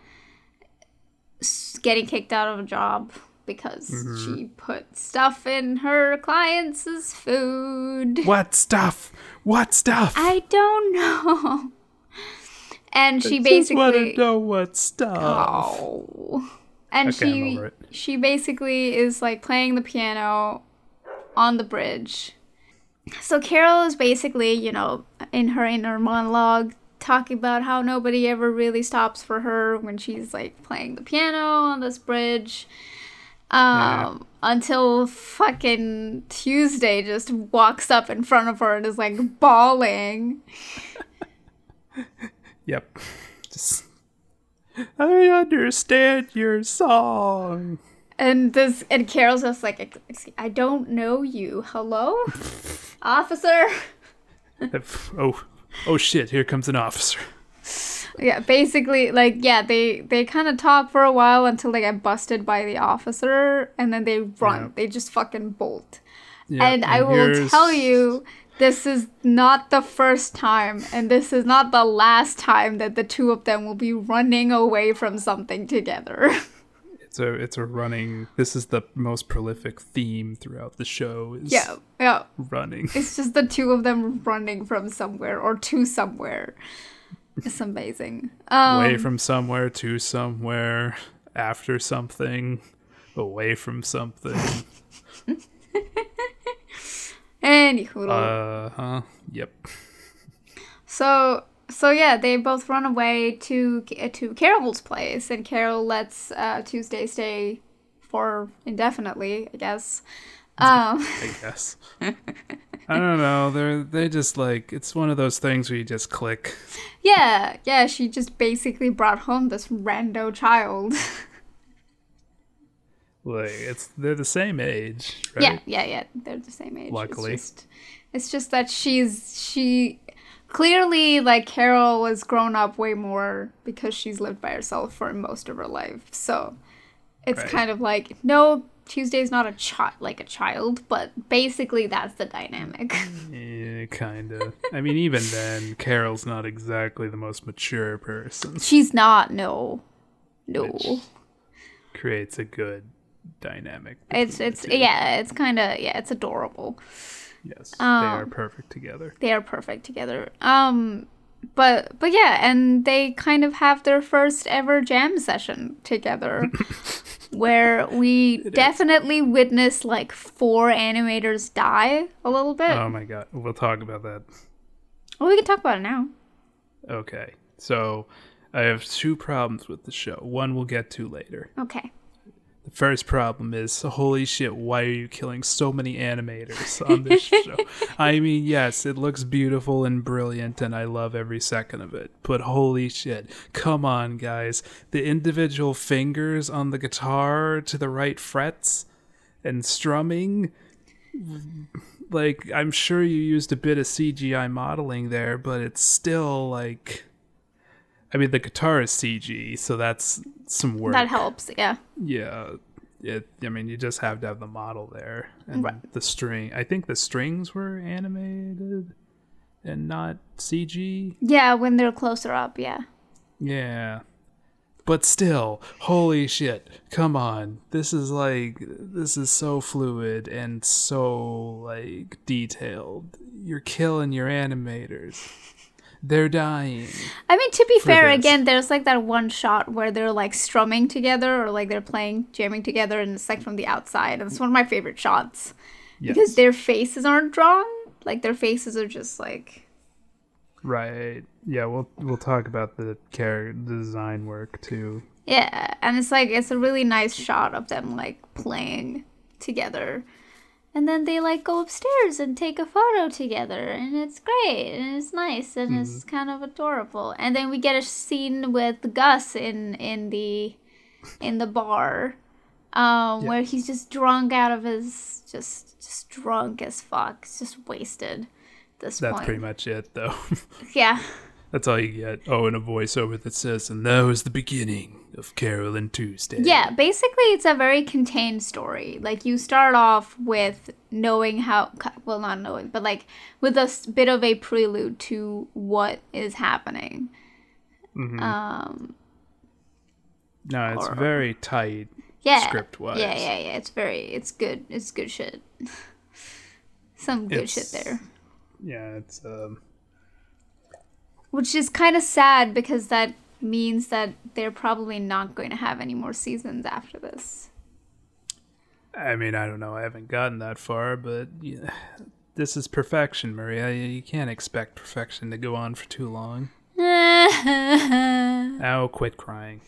[SPEAKER 2] getting kicked out of a job because
[SPEAKER 1] Mm-hmm.
[SPEAKER 2] she put stuff in her clients' food.
[SPEAKER 1] what stuff? What stuff?
[SPEAKER 2] I don't know. And she
[SPEAKER 1] want
[SPEAKER 2] basically
[SPEAKER 1] to know what stuff.
[SPEAKER 2] Oh. And
[SPEAKER 1] Okay,
[SPEAKER 2] she she basically is like playing the piano on the bridge. So Carol is basically, you know, in her inner monologue talking about how nobody ever really stops for her when she's like playing the piano on this bridge. Um until fucking Tuesday just walks up in front of her and is like bawling.
[SPEAKER 1] Yep. Just. I understand your song.
[SPEAKER 2] And this and Carol's just like, "Ex- ex- I don't know you. Hello, officer.
[SPEAKER 1] Oh, oh shit! Here comes an officer.
[SPEAKER 2] Yeah, basically, like, yeah, they they kind of talk for a while until they get busted by the officer, and then they run.
[SPEAKER 1] Yep.
[SPEAKER 2] They just fucking bolt.
[SPEAKER 1] Yeah,
[SPEAKER 2] and I will tell you, this is not the first time, and this is not the last time that the two of them will be running away from something together.
[SPEAKER 1] it's a it's a running. This is the most prolific theme throughout the show. Is
[SPEAKER 2] yeah, yeah.
[SPEAKER 1] running.
[SPEAKER 2] It's just the two of them running from somewhere or to somewhere. It's amazing. Um,
[SPEAKER 1] away from somewhere to somewhere after something away from something
[SPEAKER 2] Anywho,
[SPEAKER 1] uh huh yep.
[SPEAKER 2] So so yeah, they both run away to to Carol's place, and Carol lets uh, Tuesday stay for indefinitely, I guess. Um,
[SPEAKER 1] i guess. I don't know. They're they just like it's one of those things where you just click.
[SPEAKER 2] Yeah, yeah, she just basically brought home this rando child.
[SPEAKER 1] like it's they're the same age right
[SPEAKER 2] Yeah, yeah, yeah. They're the same age.
[SPEAKER 1] Luckily.
[SPEAKER 2] It's just, it's just that she's she clearly like Carol was grown up way more because she's lived by herself for most of her life. So it's
[SPEAKER 1] Right.
[SPEAKER 2] kind of like no Tuesday's not a child like a child, but basically that's the dynamic.
[SPEAKER 1] yeah kind of i mean even then carol's not exactly the most mature person
[SPEAKER 2] she's not no. No.
[SPEAKER 1] Which- creates a good dynamic.
[SPEAKER 2] It's it's yeah, it's kind of yeah, it's adorable.
[SPEAKER 1] Yes, they are
[SPEAKER 2] Um,
[SPEAKER 1] perfect together.
[SPEAKER 2] They are perfect together. Um but but yeah, and they kind of have their first ever jam session together where we definitely witness like four animators die a little bit.
[SPEAKER 1] Oh my god, we'll talk about that.
[SPEAKER 2] well, we can talk about it now.
[SPEAKER 1] Okay, so I have two problems with the show. One we'll get to later.
[SPEAKER 2] Okay.
[SPEAKER 1] First problem is holy shit, why are you killing so many animators on this show? I mean, yes, it looks beautiful and brilliant, and I love every second of it. But holy shit, come on, guys. The individual fingers on the guitar to the right frets and strumming. Like, I'm sure you used a bit of CGI modeling there, but it's still like. I mean, the guitar is CG, so that's some work.
[SPEAKER 2] That helps. Yeah.
[SPEAKER 1] Yeah, it. I mean, you just have to have the model there and
[SPEAKER 2] Right.
[SPEAKER 1] the string. I think the strings were animated and not CG.
[SPEAKER 2] Yeah, when they're closer up, yeah.
[SPEAKER 1] Yeah, but still, holy shit! Come on, this is like this is so fluid and so like detailed. You're killing your animators. They're dying.
[SPEAKER 2] I mean, to be fair,
[SPEAKER 1] this.
[SPEAKER 2] again, there's like that one shot where they're like strumming together or like they're playing, jamming together, and it's like from the outside. And it's one of my favorite shots
[SPEAKER 1] Yes.
[SPEAKER 2] because their faces aren't drawn. Like their faces are just like,
[SPEAKER 1] right. Yeah, we'll we'll talk about the character design work too.
[SPEAKER 2] yeah. And it's like, it's a really nice shot of them like playing together. And then they like go upstairs and take a photo together, and it's great, and it's nice, and it's kind of adorable. And then we get a scene with Gus in in the in the bar, um, where he's just drunk out of his just just drunk as fuck, He's just wasted. This
[SPEAKER 1] That's
[SPEAKER 2] point,
[SPEAKER 1] pretty much it, though.
[SPEAKER 2] yeah,
[SPEAKER 1] That's all you get. Oh, and a voiceover that says, "And that was the beginning of Carol and Tuesday."
[SPEAKER 2] yeah. Basically, it's a very contained story. Like you start off with knowing how, well, not knowing, but like with a bit of a prelude to what is happening. Um,
[SPEAKER 1] No, it's
[SPEAKER 2] Or-
[SPEAKER 1] very tight.
[SPEAKER 2] yeah,
[SPEAKER 1] Script-wise.
[SPEAKER 2] Yeah, yeah, yeah. It's very, it's good. It's good shit. Some good
[SPEAKER 1] It's-
[SPEAKER 2] shit there.
[SPEAKER 1] Yeah, it's um.
[SPEAKER 2] Which is kind of sad because that means that they're probably not going to have any more seasons after this.
[SPEAKER 1] I mean, I don't know. I haven't gotten that far, but yeah, this is perfection, Maria. You you can't expect perfection to go on for too long. Oh, quit crying.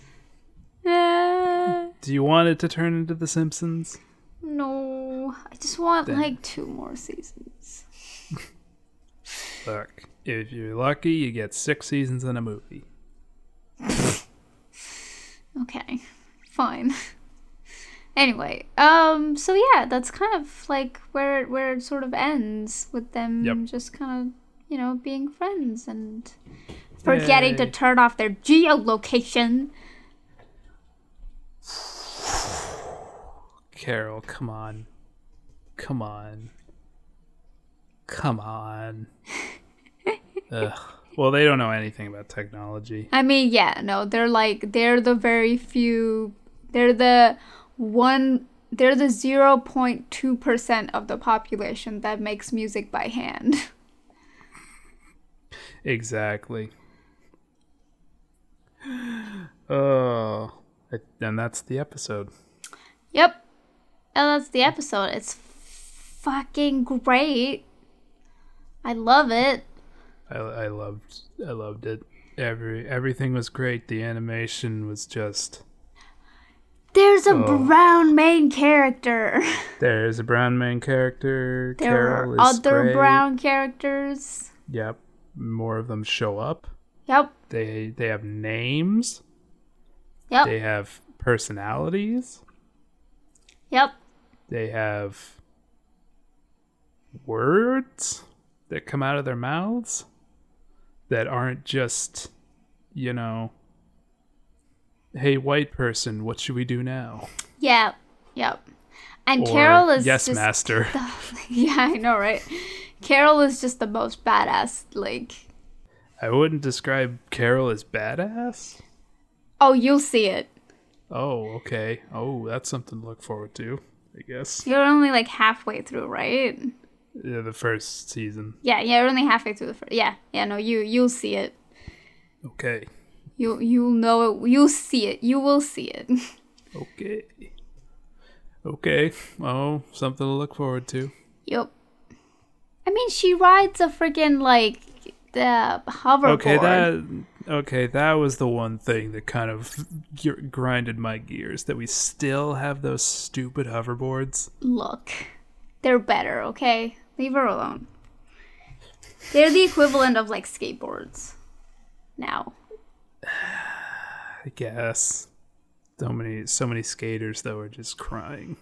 [SPEAKER 1] Do you want it to turn into The Simpsons?
[SPEAKER 2] no, I just want
[SPEAKER 1] Then-
[SPEAKER 2] like two more seasons.
[SPEAKER 1] Look, if you're lucky, you get six seasons in a movie.
[SPEAKER 2] Okay, fine. Anyway, um, so yeah, that's kind of like where it, where it sort of ends with them
[SPEAKER 1] Yep.
[SPEAKER 2] just kind of, you know, being friends and forgetting to turn off their geolocation.
[SPEAKER 1] Carol, come on. Come on. Come on. Ugh. Well, they don't know anything about technology.
[SPEAKER 2] I mean, yeah, no, they're like they're the very few. They're the one. They're the zero point two percent of the population that makes music by hand.
[SPEAKER 1] Exactly. Oh, and that's the episode.
[SPEAKER 2] Yep. And that's the episode. It's fucking great. I love it.
[SPEAKER 1] I, I loved I loved it. Every everything was great. The animation was just
[SPEAKER 2] There's a
[SPEAKER 1] Oh.
[SPEAKER 2] brown main character.
[SPEAKER 1] there's a brown main character.
[SPEAKER 2] There
[SPEAKER 1] Carol
[SPEAKER 2] are other
[SPEAKER 1] great.
[SPEAKER 2] brown characters.
[SPEAKER 1] Yep. More of them show up.
[SPEAKER 2] Yep.
[SPEAKER 1] They they have names.
[SPEAKER 2] Yep.
[SPEAKER 1] They have personalities.
[SPEAKER 2] Yep.
[SPEAKER 1] They have words that come out of their mouths that aren't just, you know, hey, white person, what should we do now?
[SPEAKER 2] Yep. Yep. And
[SPEAKER 1] Or,
[SPEAKER 2] Carol is
[SPEAKER 1] yes,
[SPEAKER 2] just
[SPEAKER 1] master.
[SPEAKER 2] yeah, I know, right? Carol is just the most badass. Like,
[SPEAKER 1] I wouldn't describe Carol as badass.
[SPEAKER 2] oh, you'll see it.
[SPEAKER 1] Oh, okay. Oh, that's something to look forward to, I guess.
[SPEAKER 2] You're only like halfway through, right?
[SPEAKER 1] Yeah, the first season.
[SPEAKER 2] Yeah, yeah, you're only halfway through the first. Yeah, yeah, no, you you'll see it.
[SPEAKER 1] Okay.
[SPEAKER 2] You you'll know it. You'll see it. You will see it.
[SPEAKER 1] Okay. Okay. Oh, something to look forward to.
[SPEAKER 2] yep. I mean, she rides a freaking like the hoverboard.
[SPEAKER 1] Okay, that okay, that was the one thing that kind of grinded my gears that we still have those stupid hoverboards.
[SPEAKER 2] Look, they're better. Okay, leave her alone. They're the equivalent of like skateboards. Now.
[SPEAKER 1] I guess. So many so many skaters though are just crying.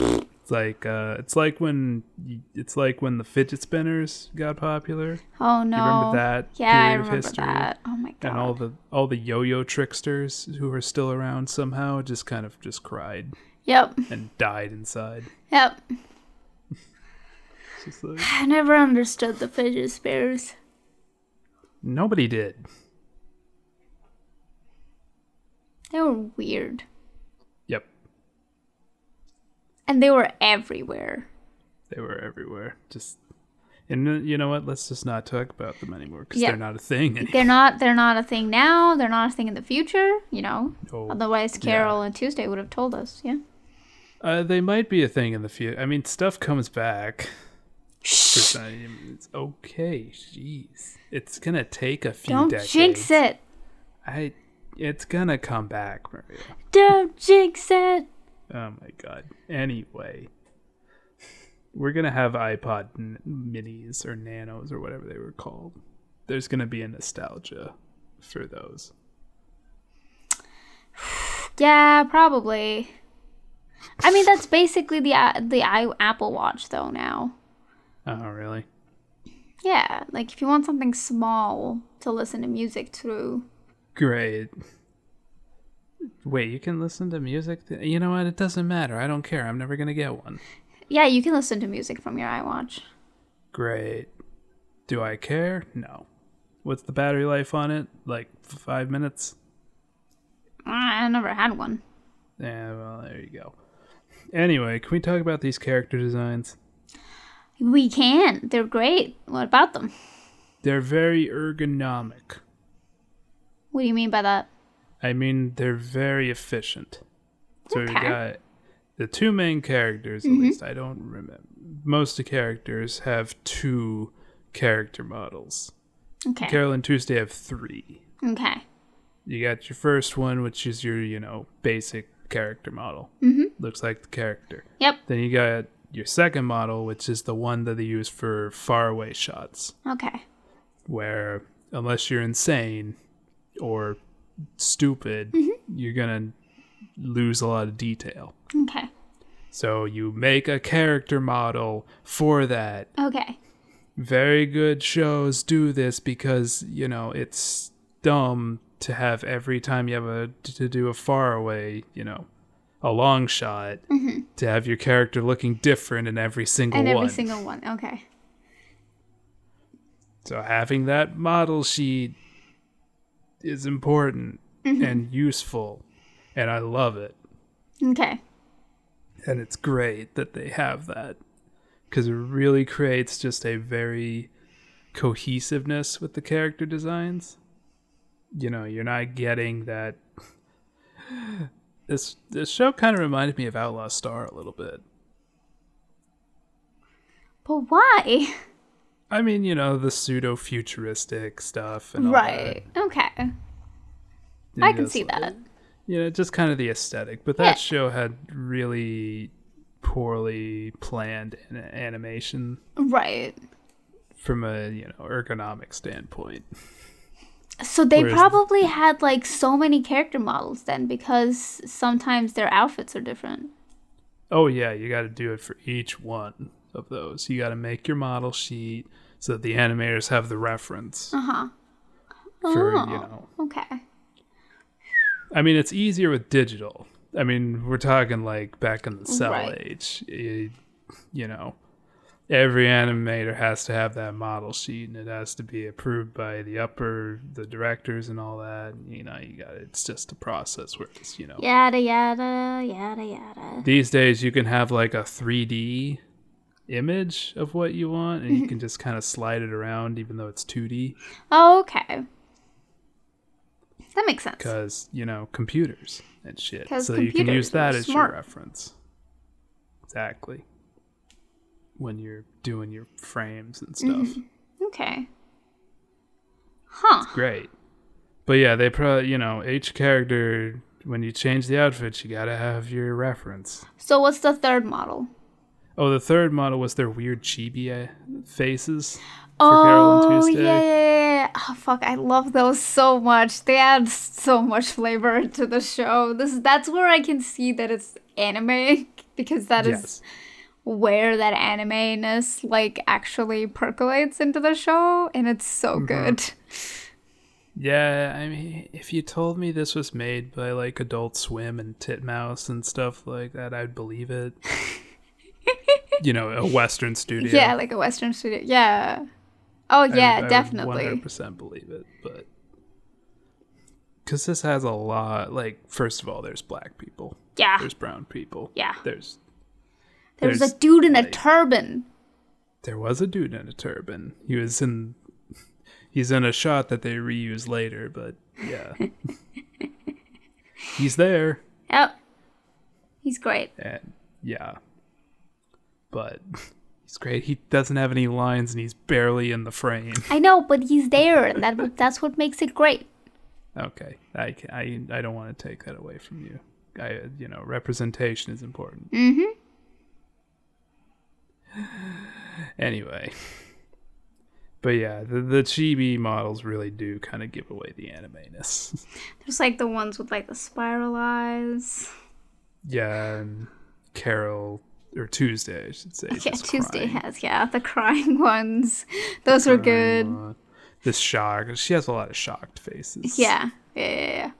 [SPEAKER 1] it's like uh it's like when y- it's like when the fidget spinners got popular.
[SPEAKER 2] Oh no.
[SPEAKER 1] You remember that
[SPEAKER 2] Yeah, I remember
[SPEAKER 1] history?
[SPEAKER 2] that. Oh my god.
[SPEAKER 1] And all the all the yo-yo tricksters who are still around somehow just kind of just cried
[SPEAKER 2] Yep.
[SPEAKER 1] and died inside.
[SPEAKER 2] Yep.
[SPEAKER 1] Like,
[SPEAKER 2] I never understood the fidget spinners.
[SPEAKER 1] nobody did.
[SPEAKER 2] They were weird.
[SPEAKER 1] Yep,
[SPEAKER 2] And they were everywhere.
[SPEAKER 1] they were everywhere. Just and uh, you know what? Let's just not talk about them anymore because
[SPEAKER 2] Yeah.
[SPEAKER 1] they're not a thing anymore.
[SPEAKER 2] They're not they're not a thing now, they're not a thing in the future, you know.
[SPEAKER 1] Oh,
[SPEAKER 2] Otherwise Carol and Tuesday would have told us, yeah.
[SPEAKER 1] Uh, they might be a thing in the future. I mean, stuff comes back. It's okay. Jeez, it's gonna take a few
[SPEAKER 2] Don't
[SPEAKER 1] decades.
[SPEAKER 2] jinx it.
[SPEAKER 1] I. It's gonna come back, Maria.
[SPEAKER 2] Don't jinx it.
[SPEAKER 1] Oh my god. Anyway, we're gonna have iPod n- minis or nanos or whatever they were called. There's gonna be a nostalgia for those.
[SPEAKER 2] Yeah, probably. I mean, that's basically the uh, the i Apple Watch though now.
[SPEAKER 1] Oh, really?
[SPEAKER 2] Yeah, like if you want something small to listen to music through.
[SPEAKER 1] Great. Wait, you can listen to music? Th- you know what? It doesn't matter. I don't care. I'm never gonna get one.
[SPEAKER 2] Yeah, you can listen to music from your iWatch.
[SPEAKER 1] Great. Do I care? No. What's the battery life on it? Like f- five minutes?
[SPEAKER 2] Ah, I never had one.
[SPEAKER 1] Yeah, well, there you go. Anyway, can we talk about these character designs?
[SPEAKER 2] We can. They're great. What about them?
[SPEAKER 1] They're very ergonomic.
[SPEAKER 2] What do you mean by that?
[SPEAKER 1] I mean, they're very efficient. So we got the two main characters, at least. I don't remember. Most of the characters have two character models.
[SPEAKER 2] Okay.
[SPEAKER 1] Carol and Tuesday have three.
[SPEAKER 2] Okay.
[SPEAKER 1] You got your first one, which is your, you know, basic character model. Mm-hmm. Looks like the character.
[SPEAKER 2] Yep.
[SPEAKER 1] Then you got your second model, which is the one that they use for faraway shots,
[SPEAKER 2] Okay.
[SPEAKER 1] where unless you're insane or stupid, mm-hmm. you're gonna lose a lot of detail.
[SPEAKER 2] Okay.
[SPEAKER 1] So you make a character model for that.
[SPEAKER 2] Okay.
[SPEAKER 1] Very good shows do this because, you know, it's dumb to have every time you have a to do a faraway, you know, a long shot mm-hmm. to have your character looking different in every single
[SPEAKER 2] And every single one. Okay.
[SPEAKER 1] so having that model sheet is important mm-hmm. and useful and I love it.
[SPEAKER 2] Okay.
[SPEAKER 1] and it's great that they have that because it really creates just a very cohesiveness with the character designs you know you're not getting that this this show kind of reminded me of outlaw star a little bit
[SPEAKER 2] But why?
[SPEAKER 1] i mean you know the pseudo futuristic stuff and all
[SPEAKER 2] Right. Okay.
[SPEAKER 1] that.
[SPEAKER 2] I can see that.
[SPEAKER 1] you know just kind of the aesthetic but that
[SPEAKER 2] Yeah.
[SPEAKER 1] show had really poorly planned animation
[SPEAKER 2] Right.
[SPEAKER 1] from a you know ergonomic standpoint
[SPEAKER 2] So they
[SPEAKER 1] Whereas-
[SPEAKER 2] probably had like so many character models then because sometimes their outfits are different.
[SPEAKER 1] Oh yeah, you got to do it for each one of those. You got to make your model sheet so that the animators have the reference
[SPEAKER 2] Uh huh.
[SPEAKER 1] for
[SPEAKER 2] Oh.
[SPEAKER 1] you know.
[SPEAKER 2] Okay.
[SPEAKER 1] I mean, it's easier with digital. I mean, we're talking like back in the cel
[SPEAKER 2] Right.
[SPEAKER 1] age. You, you know, every animator has to have that model sheet and it has to be approved by the upper the directors and all that you know you got it's just a process where it's you know
[SPEAKER 2] Yada yada yada yada.
[SPEAKER 1] these days you can have like a 3d image of what you want and you can just kind of slide it around even though it's 2d
[SPEAKER 2] Oh, okay. That makes sense.
[SPEAKER 1] because you know computers and shit so you can use that as
[SPEAKER 2] smart.
[SPEAKER 1] your reference exactly when you're doing your frames and stuff
[SPEAKER 2] Mm-hmm. Okay. Huh.
[SPEAKER 1] great. But yeah, they probably, you know, each character, when you change the outfits, you gotta have your reference.
[SPEAKER 2] So what's the third model?
[SPEAKER 1] Oh, the third model was their weird chibi uh, faces for Carol and
[SPEAKER 2] Oh yeah, yeah, yeah. Oh fuck, I love those so much. They add so much flavor to the show. This that's where I can see that it's anime because that is
[SPEAKER 1] Yes.
[SPEAKER 2] Where that anime-ness like actually percolates into the show and it's so
[SPEAKER 1] Mm-hmm.
[SPEAKER 2] good.
[SPEAKER 1] Yeah, I mean, if you told me this was made by like Adult Swim and Titmouse and stuff like that, I'd believe it. you know, a Western studio.
[SPEAKER 2] Yeah, like a western studio. Yeah. Oh yeah,
[SPEAKER 1] I,
[SPEAKER 2] definitely.
[SPEAKER 1] I would 100% believe it, but because this has a lot. Like, first of all, there's black people.
[SPEAKER 2] Yeah.
[SPEAKER 1] There's brown people.
[SPEAKER 2] Yeah.
[SPEAKER 1] There's
[SPEAKER 2] There's,
[SPEAKER 1] was
[SPEAKER 2] a dude in a
[SPEAKER 1] like-
[SPEAKER 2] turban.
[SPEAKER 1] there was a dude in a turban. He was in. He's in a shot that they reuse later, but yeah, he's there,
[SPEAKER 2] Yep. He's great.
[SPEAKER 1] and yeah, but he's great. He doesn't have any lines, and he's barely in the frame.
[SPEAKER 2] I know, but he's there, and that that's what makes it great.
[SPEAKER 1] Okay, I, I, I don't want to take that away from you. I, you know, representation is important.
[SPEAKER 2] Mm-hmm.
[SPEAKER 1] Anyway, but yeah, the the chibi models really do kind of give away the anime-ness.
[SPEAKER 2] There's like the ones with like the spiral eyes.
[SPEAKER 1] yeah, and Carol or Tuesday, I should say.
[SPEAKER 2] Yeah, Tuesday
[SPEAKER 1] crying.
[SPEAKER 2] has yeah the crying ones. Those were good.
[SPEAKER 1] Uh, This shock. She has a lot of shocked faces.
[SPEAKER 2] Yeah, yeah, yeah. yeah.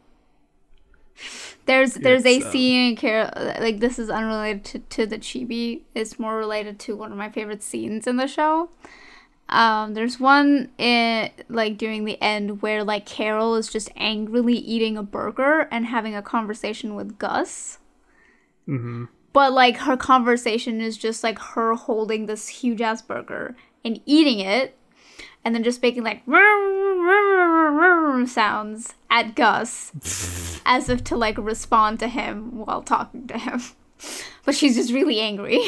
[SPEAKER 2] There's there's a
[SPEAKER 1] It's, um,
[SPEAKER 2] scene in Carol like this is unrelated to, to the chibi. It's more related to one of my favorite scenes in the show. Um, there's one in like during the end where like Carol is just angrily eating a burger and having a conversation with Gus.
[SPEAKER 1] hmm
[SPEAKER 2] But like her conversation is just like her holding this huge ass burger and eating it, and then just making like sounds at Gus, as if to like respond to him while talking to him. But she's just really angry.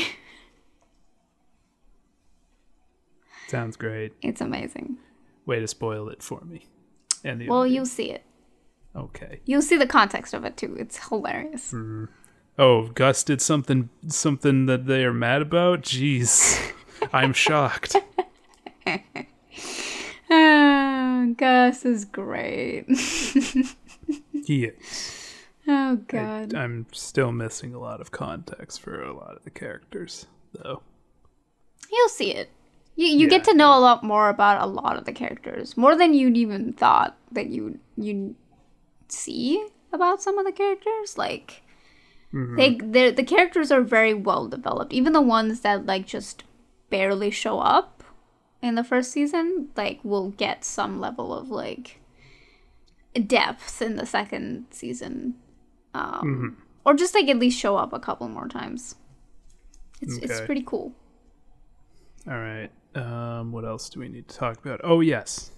[SPEAKER 1] Sounds great.
[SPEAKER 2] It's amazing.
[SPEAKER 1] Way to spoil it for me. And the
[SPEAKER 2] Well,
[SPEAKER 1] audience.
[SPEAKER 2] you'll see it.
[SPEAKER 1] okay.
[SPEAKER 2] You'll see the context of it too. It's hilarious. Mm.
[SPEAKER 1] Oh, Gus did something something that they are mad about. Jeez, I'm shocked.
[SPEAKER 2] Gus is great.
[SPEAKER 1] He is.
[SPEAKER 2] oh god.
[SPEAKER 1] I'm still missing a lot of context for a lot of the characters, though.
[SPEAKER 2] You'll see it. You you get to know a lot more about a lot of the characters, more than you'd even thought that you you see about some of the characters. Like mm-hmm. they the the characters are very well developed. Even the ones that like just barely show up in the first season, like we'll get some level of like depth in the second season, um, or just like at least show up a couple more times. It's it's pretty cool.
[SPEAKER 1] All right. Um, what else do we need to talk about? Oh, yes.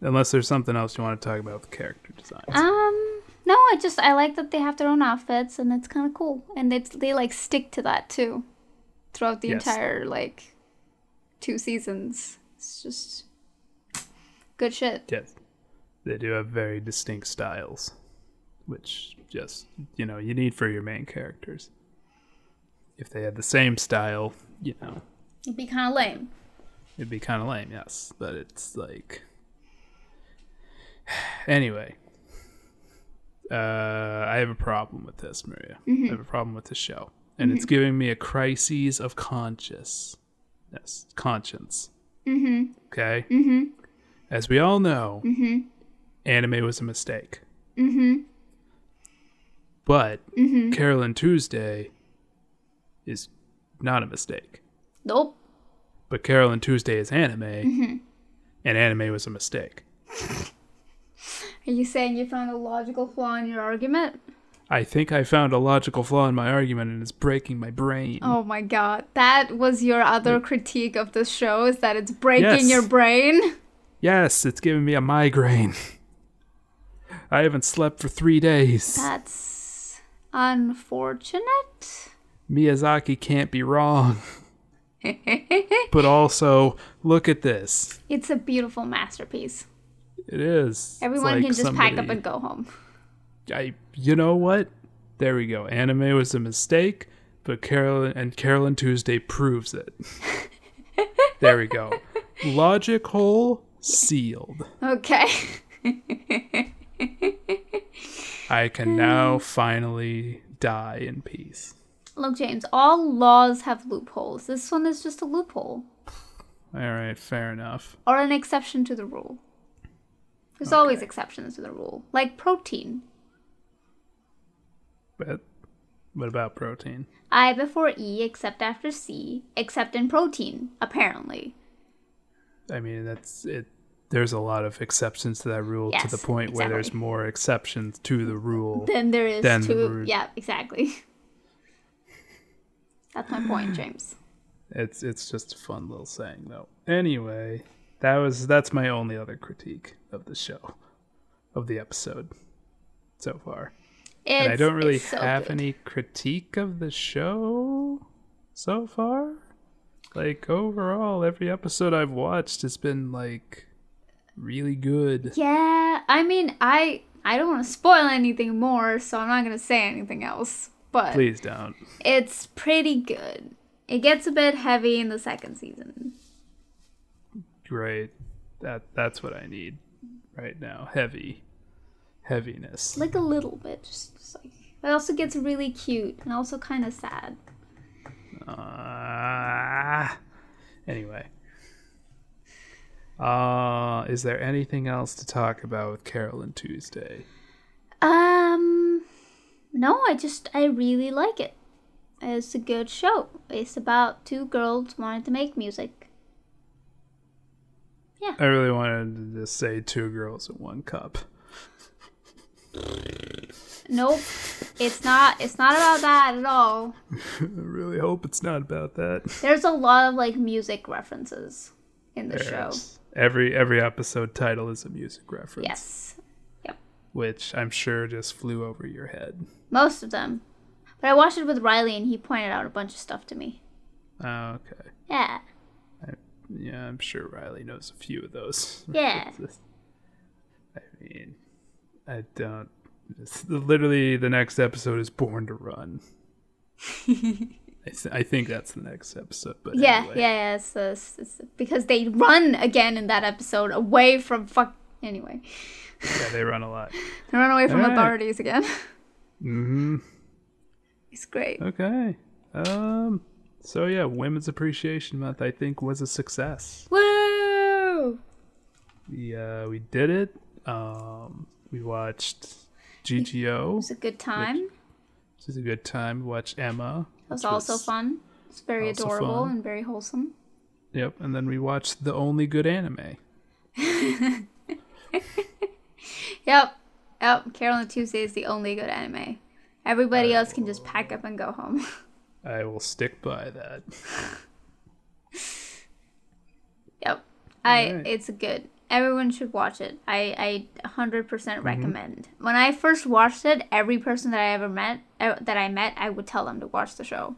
[SPEAKER 1] Unless there's something else you want to talk about with the character designs.
[SPEAKER 2] Um, no, I just I like that they have their own outfits and it's kind of cool, and it's they like stick to that too, throughout the
[SPEAKER 1] Yes.
[SPEAKER 2] entire like two seasons. It's just good shit.
[SPEAKER 1] yes. They do have very distinct styles, which just, you know, you need for your main characters. If they had the same style, you know,
[SPEAKER 2] It'd be kind of lame.
[SPEAKER 1] It'd be kind of lame, yes, but it's like. Anyway, uh, I have a problem with this, Maria. I have a problem with this show, and it's giving me a crisis of conscience. Yes, conscience. Mm-hmm. Okay. Mm-hmm. As we all know, anime was a mistake. Mm-hmm. But Carol and Tuesday is not a mistake.
[SPEAKER 2] Nope.
[SPEAKER 1] but Carol and Tuesday is anime,
[SPEAKER 2] Mm-hmm.
[SPEAKER 1] and anime was a mistake.
[SPEAKER 2] Are you saying you found a logical flaw in your argument?
[SPEAKER 1] I think I found a logical flaw in my argument, and it's breaking my brain.
[SPEAKER 2] Oh my god. That was your other critique of the show is that it's breaking
[SPEAKER 1] Yes.
[SPEAKER 2] your brain?
[SPEAKER 1] Yes, it's giving me a migraine. I haven't slept for three days.
[SPEAKER 2] That's unfortunate.
[SPEAKER 1] Miyazaki can't be wrong. but also, look at this.
[SPEAKER 2] It's a beautiful masterpiece.
[SPEAKER 1] It is.
[SPEAKER 2] Everyone
[SPEAKER 1] like
[SPEAKER 2] can just pack up and go home.
[SPEAKER 1] I, you know what? There we go. Anime was a mistake, but Carolyn and Carol and Tuesday proves it. there we go. Logic hole sealed.
[SPEAKER 2] Okay.
[SPEAKER 1] I can now hmm. finally die in peace.
[SPEAKER 2] Look, James, all laws have loopholes. This one is just a loophole
[SPEAKER 1] All right, fair enough.
[SPEAKER 2] or an exception to the rule. There's always exceptions to the rule, like protein.
[SPEAKER 1] But what about protein?
[SPEAKER 2] I before E, except after C, except in protein, apparently.
[SPEAKER 1] I mean, that's it. There's a lot of exceptions to that rule to the
[SPEAKER 2] Yes,
[SPEAKER 1] point where there's more exceptions to the rule.
[SPEAKER 2] than there is
[SPEAKER 1] Then the
[SPEAKER 2] two. Yeah, exactly. That's my point, James.
[SPEAKER 1] It's it's just a fun little saying though. Anyway, that was that's my only other critique of the show, of the episode, so far. And I don't really
[SPEAKER 2] so
[SPEAKER 1] have
[SPEAKER 2] good.
[SPEAKER 1] any critique of the show so far. Like overall, every episode I've watched has been like really good.
[SPEAKER 2] Yeah, I mean, I I don't want to spoil anything more, so I'm not gonna say anything else. But
[SPEAKER 1] Please don't.
[SPEAKER 2] it's pretty good. It gets a bit heavy in the second season.
[SPEAKER 1] Great. That that's what I need right now. Heavy. Heaviness.
[SPEAKER 2] Like a little bit, just, just like. But it also gets really cute and also kind of sad.
[SPEAKER 1] Uh, anyway. Uh, is there anything else to talk about with Carol and Tuesday?
[SPEAKER 2] Um, no, I just I really like it. It's a good show. It's about two girls wanting to make music. Yeah.
[SPEAKER 1] I really wanted to just say two girls in one cup.
[SPEAKER 2] Nope, it's not. It's not about that at all.
[SPEAKER 1] I really hope it's not about that.
[SPEAKER 2] There's a lot of like music references in the show.
[SPEAKER 1] There's- Every every episode title is a music reference.
[SPEAKER 2] Yes, Yep.
[SPEAKER 1] Which I'm sure just flew over your head.
[SPEAKER 2] most of them. But I watched it with Riley, and he pointed out a bunch of stuff to me.
[SPEAKER 1] Oh, okay.
[SPEAKER 2] Yeah,
[SPEAKER 1] Yeah, I'm sure Riley knows a few of those.
[SPEAKER 2] Yeah.
[SPEAKER 1] I mean, I don't. Literally, the next episode is Born to Run. I, th- I think that's the next episode, but
[SPEAKER 2] yeah,
[SPEAKER 1] anyway.
[SPEAKER 2] yeah, yeah. It's, it's, it's because they run again in that episode away from fuck. Anyway,
[SPEAKER 1] yeah, they run a lot.
[SPEAKER 2] they run away from
[SPEAKER 1] Alright.
[SPEAKER 2] authorities again.
[SPEAKER 1] hmm
[SPEAKER 2] it's great.
[SPEAKER 1] Okay. Um. So yeah, Women's Appreciation Month I think was a success.
[SPEAKER 2] Woo!
[SPEAKER 1] We uh we did it. Um, we watched
[SPEAKER 2] GTO.
[SPEAKER 1] It
[SPEAKER 2] was a good time.
[SPEAKER 1] This is a good time. We watched Emma.
[SPEAKER 2] It was also
[SPEAKER 1] was-
[SPEAKER 2] fun. It's very adorable
[SPEAKER 1] fun.
[SPEAKER 2] and very wholesome.
[SPEAKER 1] Yep, and then we watched the only good anime.
[SPEAKER 2] Yep. Yep. Carol and Tuesday is the only good anime. Everybody else can just pack up and go home.
[SPEAKER 1] I will stick by that.
[SPEAKER 2] yep. I
[SPEAKER 1] Alright.
[SPEAKER 2] it's good. Everyone should watch it. I I 100%
[SPEAKER 1] Mm-hmm.
[SPEAKER 2] recommend. When I first watched it, every person that I ever met uh, that I met, I would tell them to watch the show.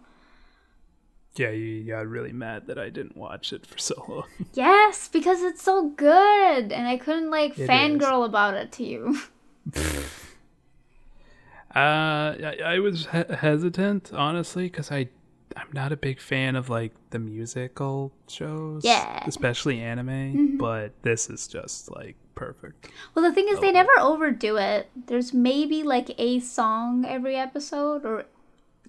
[SPEAKER 1] Yeah, you got really mad that I didn't watch it for so long.
[SPEAKER 2] Yes, because it's so good and I couldn't like
[SPEAKER 1] It
[SPEAKER 2] fangirl about it to you.
[SPEAKER 1] Uh, I, I was he- hesitant, honestly, because I I'm not a big fan of like the musical shows,
[SPEAKER 2] Yeah.
[SPEAKER 1] especially anime. Mm-hmm. But this is just like perfect.
[SPEAKER 2] Well, the thing is, they never overdo it. There's maybe like a song every episode or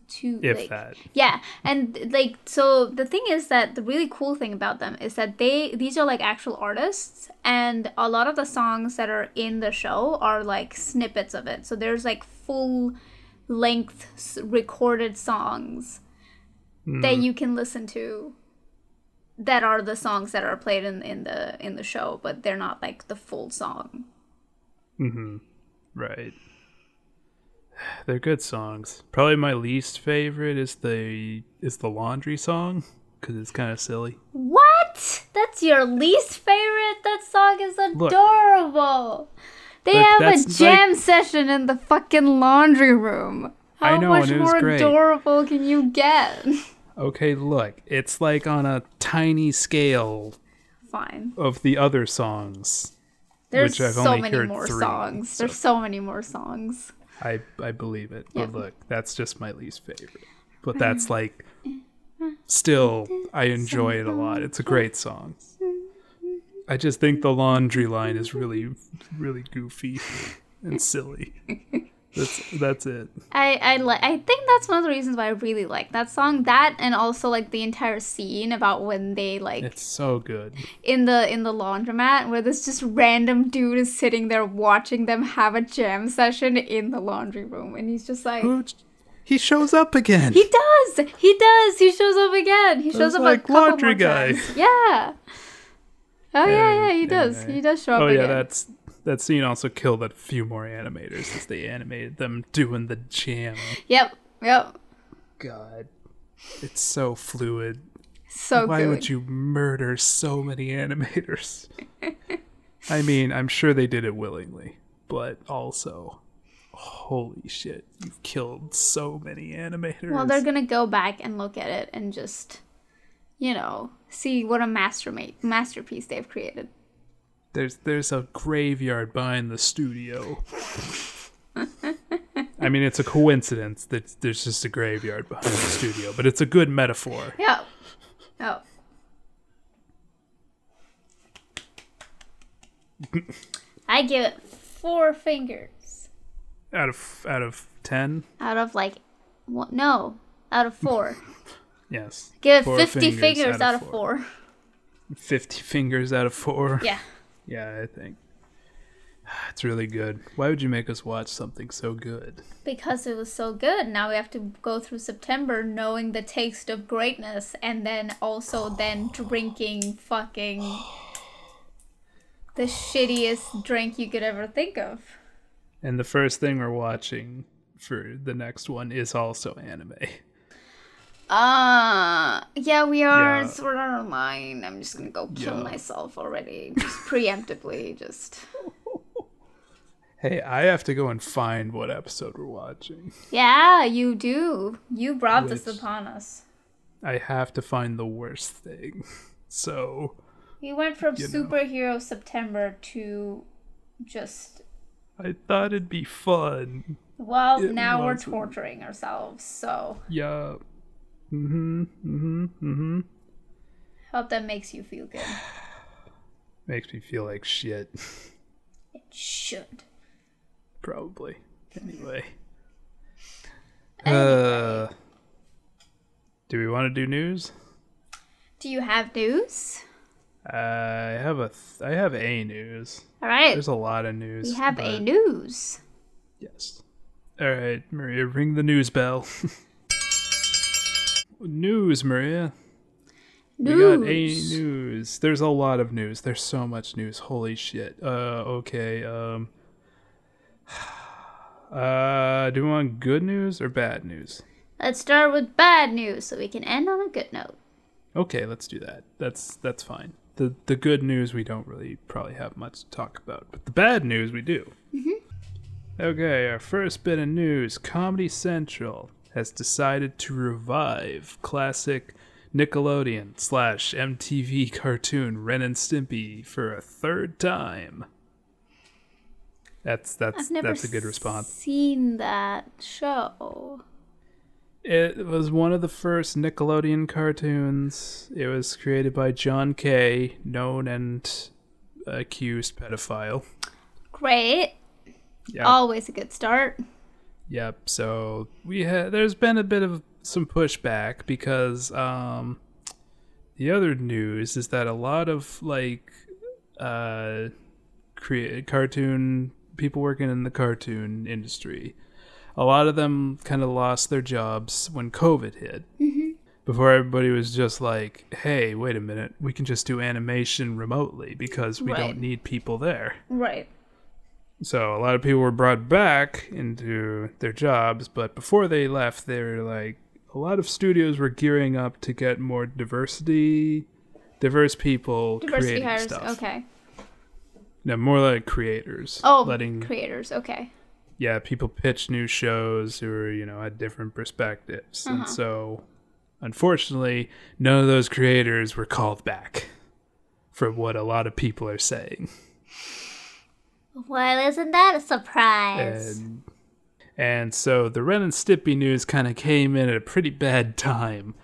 [SPEAKER 2] two.
[SPEAKER 1] If
[SPEAKER 2] like,
[SPEAKER 1] that,
[SPEAKER 2] Yeah, and like so the thing is that the really cool thing about them is that they these are like actual artists and a lot of the songs that are in the show are like snippets of it. So there's like full length recorded songs that
[SPEAKER 1] Mm.
[SPEAKER 2] you can listen to that are the songs that are played in in the in the show, but they're not like the full song.
[SPEAKER 1] Mm-hmm. Right. They're good songs. Probably my least favorite is the is the laundry song because it's kind of silly.
[SPEAKER 2] What? That's your least favorite? That song is adorable. they
[SPEAKER 1] Look,
[SPEAKER 2] have a jam
[SPEAKER 1] like-
[SPEAKER 2] session in the fucking laundry room. How
[SPEAKER 1] I know,
[SPEAKER 2] much
[SPEAKER 1] and it was
[SPEAKER 2] more
[SPEAKER 1] great.
[SPEAKER 2] adorable can you get?
[SPEAKER 1] Okay, look, it's like on a tiny scale
[SPEAKER 2] Fine.
[SPEAKER 1] of the other songs.
[SPEAKER 2] There's
[SPEAKER 1] Which I've
[SPEAKER 2] so
[SPEAKER 1] only
[SPEAKER 2] many
[SPEAKER 1] heard
[SPEAKER 2] more
[SPEAKER 1] three,
[SPEAKER 2] songs.
[SPEAKER 1] so-
[SPEAKER 2] There's so many more songs.
[SPEAKER 1] I I believe it.
[SPEAKER 2] Yeah.
[SPEAKER 1] But look, that's just my least favorite. But that's like still I enjoy it a lot. It's a great song. I just think the laundry line is really really goofy and silly. That's that's it.
[SPEAKER 2] I I like. I think that's one of the reasons why I really like that song. That and also like the entire scene about when they like
[SPEAKER 1] It's so good.
[SPEAKER 2] in the in the laundromat where this just random dude is sitting there watching them have a jam session in the laundry room, and he's just like.
[SPEAKER 1] Who he shows up again.
[SPEAKER 2] He does. He does. He shows up again. He shows up
[SPEAKER 1] like
[SPEAKER 2] a
[SPEAKER 1] laundry guy.
[SPEAKER 2] times. Yeah. Oh yeah, yeah, he does. He does show up again.
[SPEAKER 1] Oh yeah,
[SPEAKER 2] again.
[SPEAKER 1] that's that scene also killed a few more animators as they animated them doing the jam.
[SPEAKER 2] Yep. Yep.
[SPEAKER 1] God, it's so fluid.
[SPEAKER 2] So
[SPEAKER 1] Why
[SPEAKER 2] good.
[SPEAKER 1] would you murder so many animators? I mean, I'm sure they did it willingly, but also, holy shit, you've killed so many animators.
[SPEAKER 2] Well, they're gonna go back and look at it and just, you know, see what a master masterpiece they've created.
[SPEAKER 1] There's there's a graveyard behind the studio. I mean, it's a coincidence that there's just a graveyard behind the studio, but it's a good metaphor.
[SPEAKER 2] Yeah. Yep. I give it four fingers
[SPEAKER 1] Out of out of ten,
[SPEAKER 2] out of like, one, no, out of four.
[SPEAKER 1] yes.
[SPEAKER 2] Give it 50 fingers, out, of four.
[SPEAKER 1] Fifty fingers out of four.
[SPEAKER 2] Yeah.
[SPEAKER 1] Yeah, I think it's really good. Why would you make us watch something so good?
[SPEAKER 2] Because it was so good. Now we have to go through September knowing the taste of greatness and then also then drinking fucking the shittiest drink you could ever think of.
[SPEAKER 1] And the first thing we're watching for the next one is also anime.
[SPEAKER 2] Uh yeah, we are
[SPEAKER 1] Yeah.
[SPEAKER 2] Sword Art Online. I'm just gonna go kill
[SPEAKER 1] Yeah.
[SPEAKER 2] myself already. Just preemptively, just
[SPEAKER 1] Hey, I have to go and find what episode we're watching.
[SPEAKER 2] Yeah, you do. You brought this upon us.
[SPEAKER 1] I have to find the worst thing. So,
[SPEAKER 2] We went from
[SPEAKER 1] You know.
[SPEAKER 2] superhero September to just
[SPEAKER 1] I thought it'd be fun.
[SPEAKER 2] well,
[SPEAKER 1] It
[SPEAKER 2] now we're torturing ourselves. So
[SPEAKER 1] Yeah. Mhm. Mm-hmm. Mm-hmm.
[SPEAKER 2] hope that makes you feel good.
[SPEAKER 1] Makes me feel like shit.
[SPEAKER 2] It should.
[SPEAKER 1] Probably. Anyway.
[SPEAKER 2] Anyway.
[SPEAKER 1] Uh Do we want to do news?
[SPEAKER 2] Do you have news?
[SPEAKER 1] Uh, I have a th- I have a news.
[SPEAKER 2] All right.
[SPEAKER 1] There's a lot of news.
[SPEAKER 2] we have a news.
[SPEAKER 1] Yes. All right, Maria, ring the news bell. news, Maria.
[SPEAKER 2] News.
[SPEAKER 1] We got a news. There's a lot of news. There's so much news. Holy shit. Uh, okay. Um. Uh, do we want good news or bad news?
[SPEAKER 2] Let's start with bad news so we can end on a good note.
[SPEAKER 1] Okay, let's do that. That's that's fine. The the good news we don't really probably have much to talk about, but the bad news we do. Okay, our first bit of news: Comedy Central has decided to revive classic Nickelodeon slash MTV cartoon Ren and Stimpy for a third time. That's that's that's a good response.
[SPEAKER 2] seen that show.
[SPEAKER 1] It was one of the first Nickelodeon cartoons. It was created by John K, known and accused pedophile.
[SPEAKER 2] Great.
[SPEAKER 1] Yeah.
[SPEAKER 2] Always a good start.
[SPEAKER 1] Yep. So we had there's been a bit of some pushback because um the other news is that a lot of like uh create cartoon people working in the cartoon industry a lot of them kind of lost their jobs when covid hit before everybody was just like, "Hey, wait a minute, we can just do animation remotely because we
[SPEAKER 2] Right.
[SPEAKER 1] don't need people there."
[SPEAKER 2] Right.
[SPEAKER 1] So a lot of people were brought back into their jobs, but before they left, they were like, a lot of studios were gearing up to get more diversity, diverse people
[SPEAKER 2] Diversity
[SPEAKER 1] creating
[SPEAKER 2] hires.
[SPEAKER 1] stuff.
[SPEAKER 2] Okay.
[SPEAKER 1] No, more like creators.
[SPEAKER 2] Oh,
[SPEAKER 1] letting
[SPEAKER 2] creators. Okay.
[SPEAKER 1] yeah, people pitch new shows who are, you know, had different perspectives.
[SPEAKER 2] Uh-huh.
[SPEAKER 1] And so, unfortunately, none of those creators were called back for what a lot of people are saying.
[SPEAKER 2] Well, isn't that a surprise?
[SPEAKER 1] And, and so the Ren and Stimpy news kind of came in at a pretty bad time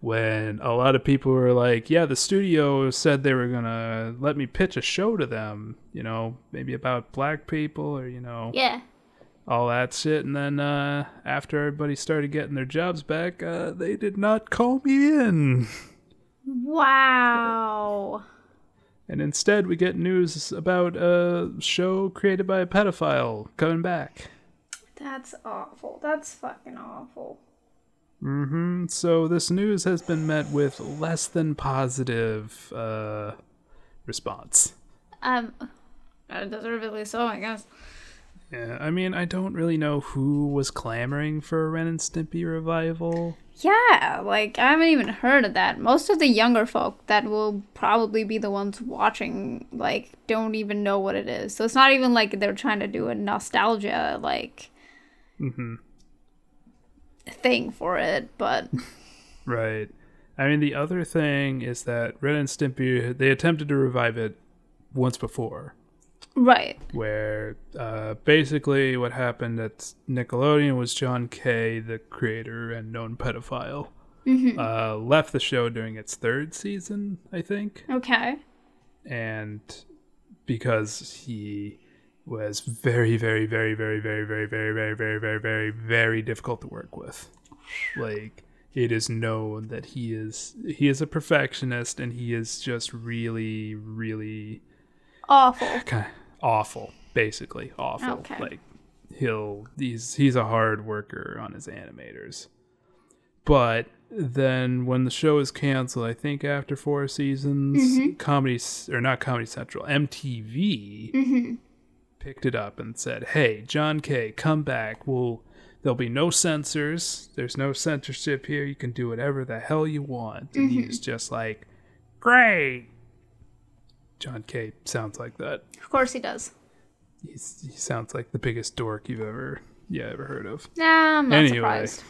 [SPEAKER 1] when a lot of people were like, yeah, the studio said they were going to let me pitch a show to them, you know, maybe about black people or, you know,
[SPEAKER 2] yeah.
[SPEAKER 1] all that shit. And then uh, after everybody started getting their jobs back, uh, they did not call me in.
[SPEAKER 2] Wow.
[SPEAKER 1] And instead, we get news about a show created by a pedophile coming back.
[SPEAKER 2] That's awful. That's fucking awful.
[SPEAKER 1] hmm So this news has been met with less than positive uh, response.
[SPEAKER 2] Um, deservedly so, I guess.
[SPEAKER 1] Yeah, I mean, I don't really know who was clamoring for a Ren and Stimpy revival.
[SPEAKER 2] Yeah, like I haven't even heard of that. Most of the younger folk that will probably be the ones watching, like, don't even know what it is. So it's not even like they're trying to do a nostalgia like
[SPEAKER 1] hmm
[SPEAKER 2] thing for it, but
[SPEAKER 1] Right. I mean, the other thing is that Ren and Stimpy, they attempted to revive it once before,
[SPEAKER 2] right.
[SPEAKER 1] where uh, basically what happened at Nickelodeon was John K, the creator and known pedophile, uh, left the show during its third season, I think.
[SPEAKER 2] Okay.
[SPEAKER 1] and because he was very very very very very very very very very very very very difficult to work with like it is known that he is he is a perfectionist and he is just really really
[SPEAKER 2] Awful.
[SPEAKER 1] kind awful basically awful.
[SPEAKER 2] Okay.
[SPEAKER 1] like he'll he's he's a hard worker on his animators. But then when the show is canceled i think after four seasons mm-hmm. comedy or not comedy central mtv mm-hmm. picked it up and said hey john k come back. We'll there'll be no censors. There's no censorship here. You can do whatever the hell you want. And he's mm-hmm. just like great john k sounds like that
[SPEAKER 2] Of course he does.
[SPEAKER 1] He's, he sounds like the biggest dork you've ever yeah ever heard of.
[SPEAKER 2] Nah, I'm not
[SPEAKER 1] Anyway.
[SPEAKER 2] surprised.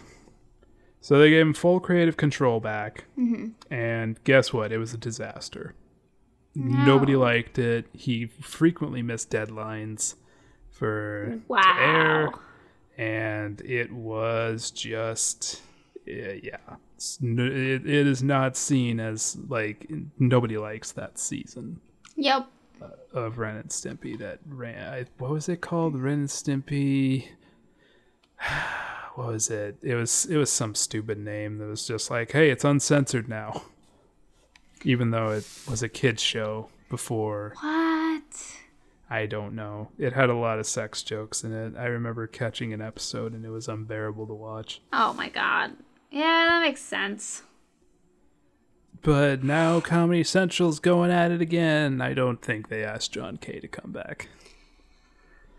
[SPEAKER 1] So they gave him full creative control back, mm-hmm. and guess what? It was a disaster. Nobody liked it. He frequently missed deadlines for to air, and it was just yeah. yeah. It, it is not seen as like nobody likes that season.
[SPEAKER 2] Yep.
[SPEAKER 1] Uh, of Ren and Stimpy that ran. I, what was it called? Ren and Stimpy. What was it? It was it was some stupid name that was just like, hey, it's uncensored now. Even though it was a kids show before,
[SPEAKER 2] What?
[SPEAKER 1] I don't know. It had a lot of sex jokes in it. I remember catching an episode and it was unbearable to watch.
[SPEAKER 2] Oh my god. Yeah, that makes sense.
[SPEAKER 1] But now Comedy Central's going at it again. I don't think they asked John K to come back.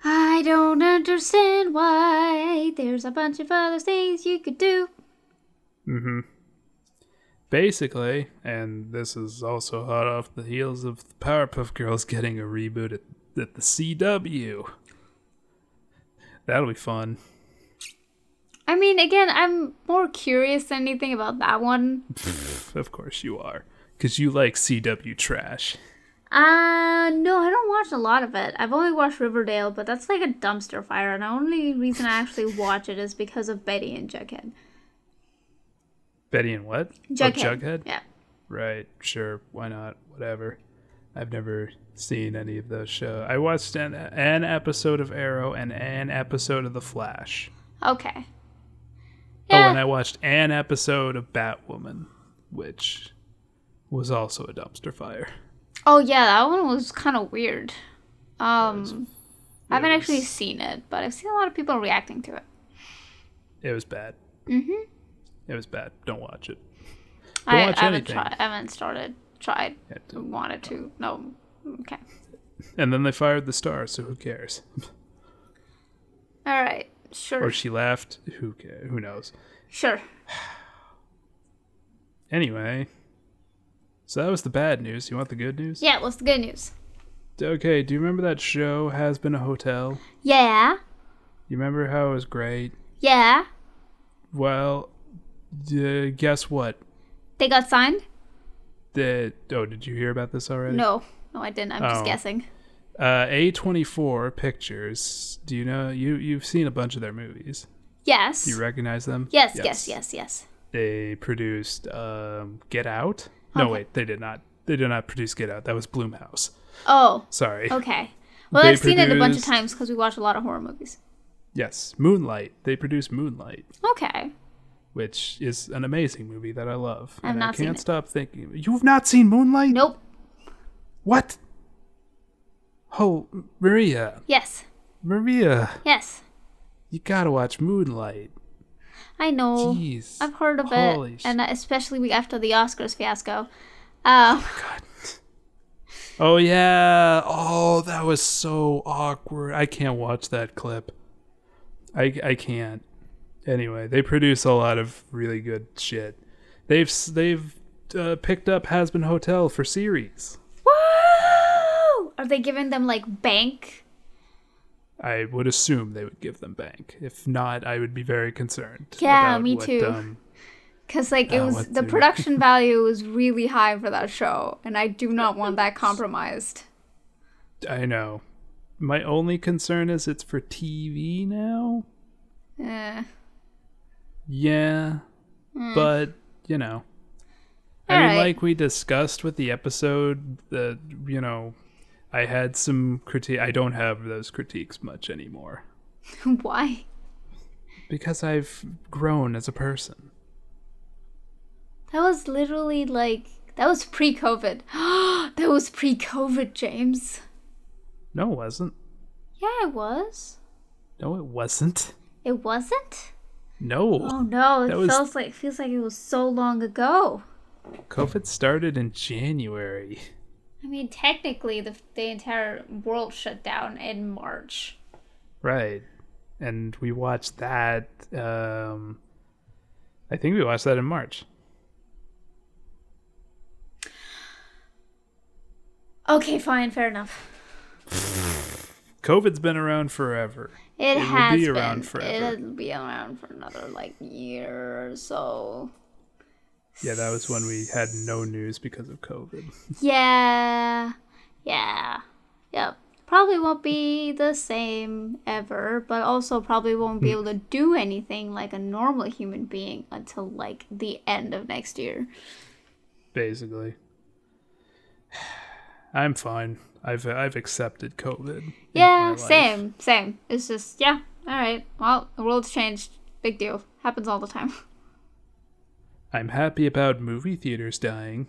[SPEAKER 2] I don't understand why. There's a bunch of other things you could do.
[SPEAKER 1] Mm-hmm. Basically, and this is also hot off the heels of the Powerpuff Girls getting a reboot at, at the CW. That'll be fun.
[SPEAKER 2] I mean, again, I'm more curious than anything about that one.
[SPEAKER 1] of course you are. Because you like CW trash.
[SPEAKER 2] Uh, no, I don't watch a lot of it. I've only watched Riverdale, but that's like a dumpster fire, and the only reason I actually watch it is because of Betty and Jughead.
[SPEAKER 1] Betty and what? Oh,
[SPEAKER 2] Jughead.
[SPEAKER 1] Jughead?
[SPEAKER 2] Yeah.
[SPEAKER 1] Right, sure, why not? Whatever. I've never seen any of those shows. I watched an, an episode of Arrow and an episode of The Flash.
[SPEAKER 2] Okay.
[SPEAKER 1] Oh, and I watched an episode of Batwoman, which was also a dumpster fire.
[SPEAKER 2] Oh yeah, that one was kind of weird. Um, I haven't
[SPEAKER 1] it
[SPEAKER 2] actually seen it, but I've seen a lot of people reacting to it.
[SPEAKER 1] It was bad.
[SPEAKER 2] Mhm.
[SPEAKER 1] It was bad. Don't watch it. Don't
[SPEAKER 2] I,
[SPEAKER 1] watch
[SPEAKER 2] I haven't
[SPEAKER 1] anything.
[SPEAKER 2] tried. I haven't started. Tried.
[SPEAKER 1] Yeah, don't-
[SPEAKER 2] Wanted to. No. Okay.
[SPEAKER 1] And then they fired the star, so who cares?
[SPEAKER 2] All right. Sure.
[SPEAKER 1] or she left. Who? Who knows?
[SPEAKER 2] sure.
[SPEAKER 1] Anyway, so that was the bad news. You want the good news?
[SPEAKER 2] Yeah. What's the good news?
[SPEAKER 1] Okay. Do you remember that show Hazbin Hotel?
[SPEAKER 2] Yeah.
[SPEAKER 1] You remember how it was great?
[SPEAKER 2] Yeah.
[SPEAKER 1] Well, uh, guess what?
[SPEAKER 2] They got signed.
[SPEAKER 1] The oh, did you hear about this already?
[SPEAKER 2] No. No, I didn't. I'm just
[SPEAKER 1] Oh.
[SPEAKER 2] guessing.
[SPEAKER 1] Uh, A24 Pictures. Do you know you you've seen a bunch of their movies?
[SPEAKER 2] Yes.
[SPEAKER 1] Do you recognize them?
[SPEAKER 2] yes, yes. Yes. Yes.
[SPEAKER 1] They produced um, Get Out. No,
[SPEAKER 2] Okay.
[SPEAKER 1] wait, they did not. They did not produce Get Out. That was Blumhouse.
[SPEAKER 2] Oh.
[SPEAKER 1] Sorry.
[SPEAKER 2] Okay. Well,
[SPEAKER 1] They
[SPEAKER 2] I've seen it a bunch of times because we watch a lot of horror movies.
[SPEAKER 1] Yes, Moonlight. They produced Moonlight,
[SPEAKER 2] Okay.
[SPEAKER 1] which is an amazing movie that I love.
[SPEAKER 2] I've
[SPEAKER 1] and
[SPEAKER 2] not
[SPEAKER 1] I
[SPEAKER 2] seen
[SPEAKER 1] can't
[SPEAKER 2] it.
[SPEAKER 1] stop thinking. You've not seen Moonlight?
[SPEAKER 2] Nope.
[SPEAKER 1] What? Oh, Maria,
[SPEAKER 2] Yes.
[SPEAKER 1] Maria,
[SPEAKER 2] Yes.
[SPEAKER 1] you gotta watch Moonlight.
[SPEAKER 2] I know.
[SPEAKER 1] Jeez.
[SPEAKER 2] I've heard of
[SPEAKER 1] Holy
[SPEAKER 2] it,
[SPEAKER 1] sh-
[SPEAKER 2] and especially after the Oscars fiasco. Um,
[SPEAKER 1] God. Oh yeah. Oh, that was so awkward. I can't watch that clip. I I can't. Anyway, they produce a lot of really good shit. They've they've uh, picked up Hazbin Hotel for series.
[SPEAKER 2] Are they giving them like bank?
[SPEAKER 1] I would assume they would give them bank. If not, I would be very concerned.
[SPEAKER 2] Yeah, me
[SPEAKER 1] what,
[SPEAKER 2] too.
[SPEAKER 1] Um,
[SPEAKER 2] Because like it
[SPEAKER 1] Uh,
[SPEAKER 2] was the production value was really high for that show, and I do not want that compromised.
[SPEAKER 1] I know. My only concern is it's for TV now.
[SPEAKER 2] Yeah.
[SPEAKER 1] Yeah, but you know, I mean,
[SPEAKER 2] right.
[SPEAKER 1] like we discussed with the episode, that you know, I had some critique. I don't have those critiques much anymore
[SPEAKER 2] Why?
[SPEAKER 1] because I've grown as a person.
[SPEAKER 2] That was literally like that was pre-COVID. that was pre-COVID, James.
[SPEAKER 1] No, it wasn't.
[SPEAKER 2] Yeah, it was.
[SPEAKER 1] No, it wasn't.
[SPEAKER 2] It wasn't.
[SPEAKER 1] No,
[SPEAKER 2] Oh no! It
[SPEAKER 1] was-
[SPEAKER 2] feels like feels like it was so long ago.
[SPEAKER 1] COVID started in January.
[SPEAKER 2] I mean, technically, the the entire world shut down in March.
[SPEAKER 1] Right. And we watched that um I think we watched that in March.
[SPEAKER 2] Okay, fine, fair enough.
[SPEAKER 1] COVID's been around forever.
[SPEAKER 2] It,
[SPEAKER 1] will
[SPEAKER 2] has
[SPEAKER 1] be
[SPEAKER 2] been.
[SPEAKER 1] around forever.
[SPEAKER 2] It'll be around for another like year or so.
[SPEAKER 1] Yeah, that was when we had no news because of COVID.
[SPEAKER 2] Yeah, yeah, yep. Probably won't be the same ever, but also probably won't be hmm. able to do anything like a normal human being until like the end of next year.
[SPEAKER 1] Basically. I'm fine. I've I've accepted COVID.
[SPEAKER 2] Yeah, same, same. It's just yeah. All right. Well, the world's changed. Big deal. Happens all the time.
[SPEAKER 1] I'm happy about movie theaters dying.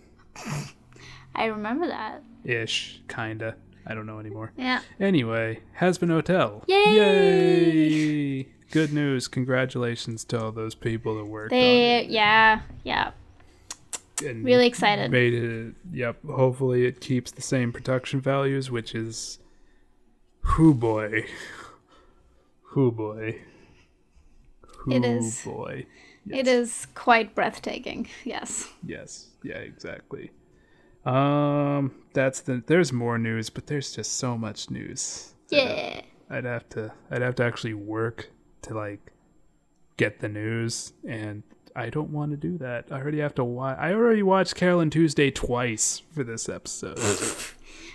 [SPEAKER 2] I remember that.
[SPEAKER 1] Ish, kinda. I don't know anymore.
[SPEAKER 2] Yeah.
[SPEAKER 1] Anyway, Hazbin Hotel.
[SPEAKER 2] Yay!
[SPEAKER 1] Yay! Good news. Congratulations to all those people that worked on
[SPEAKER 2] They
[SPEAKER 1] it.
[SPEAKER 2] yeah yeah.
[SPEAKER 1] and
[SPEAKER 2] Really excited.
[SPEAKER 1] Made it. Yep. Hopefully, it keeps the same production values, which is, who boy, who boy, whoo
[SPEAKER 2] It is.
[SPEAKER 1] boy.
[SPEAKER 2] It is quite breathtaking. Yes.
[SPEAKER 1] Yes. Yeah. Exactly. Um. That's the. There's more news, but there's just so much news.
[SPEAKER 2] Yeah.
[SPEAKER 1] I'd have to. I'd have to actually work to like get the news, and I don't want to do that. I already have to watch. I already watched Carol and Tuesday twice for this episode.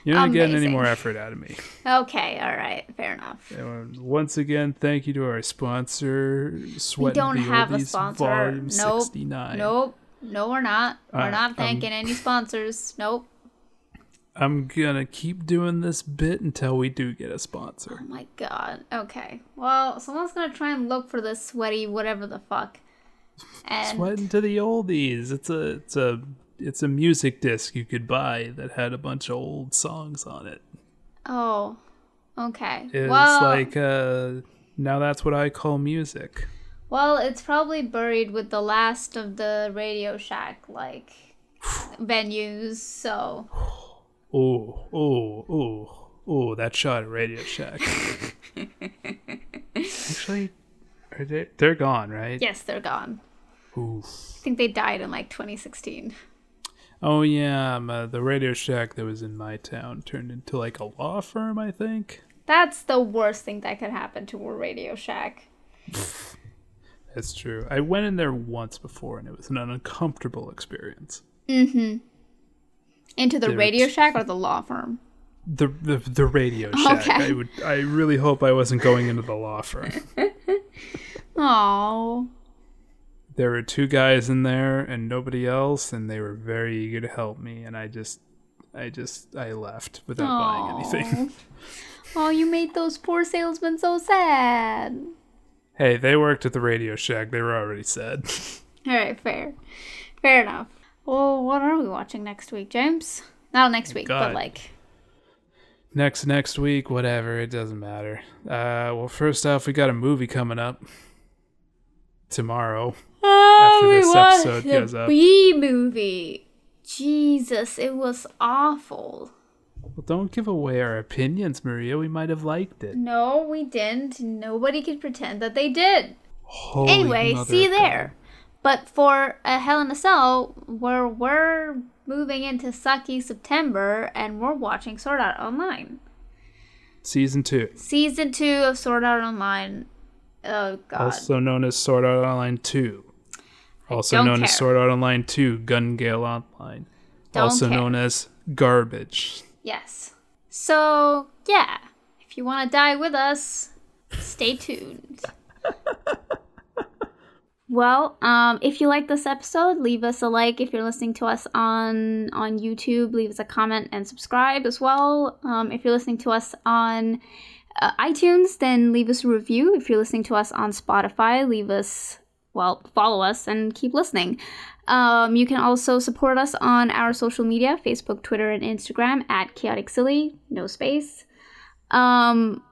[SPEAKER 1] You're not getting any more effort out of me.
[SPEAKER 2] Okay. All right. Fair enough.
[SPEAKER 1] And once again, thank you to our sponsor, Sweat
[SPEAKER 2] We
[SPEAKER 1] don't
[SPEAKER 2] have a sponsor.
[SPEAKER 1] Volume
[SPEAKER 2] Nope.
[SPEAKER 1] 69.
[SPEAKER 2] Nope. No, we're not. We're
[SPEAKER 1] Alright,
[SPEAKER 2] not
[SPEAKER 1] um,
[SPEAKER 2] thanking any sponsors. Nope.
[SPEAKER 1] I'm gonna keep doing this bit until we do get a sponsor.
[SPEAKER 2] Oh my god. Okay. Well, someone's gonna try and look for this sweaty whatever the fuck. And
[SPEAKER 1] Sweating to the oldies. It's a it's a it's a music disc you could buy that had a bunch of old songs on it.
[SPEAKER 2] oh, okay.
[SPEAKER 1] It's
[SPEAKER 2] well,
[SPEAKER 1] like uh now that's what I call music.
[SPEAKER 2] Well, it's probably buried with the last of the Radio Shack like venues. So
[SPEAKER 1] Oh, oh, oh, oh, that shot at Radio Shack. Actually, are they, they're gone, right?
[SPEAKER 2] yes, they're gone.
[SPEAKER 1] Oof.
[SPEAKER 2] I think they died in like 2016.
[SPEAKER 1] Oh yeah, um, uh, the Radio Shack that was in my town turned into like a law firm, I think.
[SPEAKER 2] That's the worst thing that could happen to a Radio Shack.
[SPEAKER 1] That's true. I went in there once before, and it was an uncomfortable experience.
[SPEAKER 2] Mm-hmm. Into the
[SPEAKER 1] They're
[SPEAKER 2] Radio Shack or the law firm?
[SPEAKER 1] The the, the Radio Shack.
[SPEAKER 2] Okay.
[SPEAKER 1] I would. I really hope I wasn't going into the law firm.
[SPEAKER 2] Oh.
[SPEAKER 1] there were two guys in there and nobody else, and they were very eager to help me, and I just, I just, I left without buying anything.
[SPEAKER 2] Oh, you made those poor salesmen so sad.
[SPEAKER 1] hey, they worked at the Radio Shack. They were already sad.
[SPEAKER 2] All right, fair. Fair enough. Well, what are we watching next week, James? Not next week, but like
[SPEAKER 1] next next week, whatever. It doesn't matter. Uh, well, first off, we got a movie coming up tomorrow.
[SPEAKER 2] Oh,
[SPEAKER 1] After this episode goes up.
[SPEAKER 2] Bee movie. Jesus, it was awful.
[SPEAKER 1] Well, don't give away our opinions, Maria. We might have liked it.
[SPEAKER 2] No, we didn't. Nobody could pretend that they did.
[SPEAKER 1] Holy
[SPEAKER 2] anyway, see there. But for a Hell in a Cell, where we're moving into sucky September and we're watching Sword Art Online.
[SPEAKER 1] Season two,
[SPEAKER 2] Season 2 of Sword Art Online. Oh, God.
[SPEAKER 1] also known as Sword Art Online Two, also known
[SPEAKER 2] care.
[SPEAKER 1] as Sword Art Online Two Gun Gale Online,
[SPEAKER 2] Don't
[SPEAKER 1] also
[SPEAKER 2] care.
[SPEAKER 1] known as Garbage.
[SPEAKER 2] Yes. So, yeah. If you want to die with us, stay tuned. well, um, if you like this episode, leave us a like. If you're listening to us on on YouTube, leave us a comment and subscribe as well. Um, if you're listening to us on uh, iTunes, then leave us a review. If you're listening to us on Spotify, leave us well, follow us and keep listening. Um, you can also support us on our social media Facebook, Twitter, and Instagram at Chaotic Silly, no space. Um,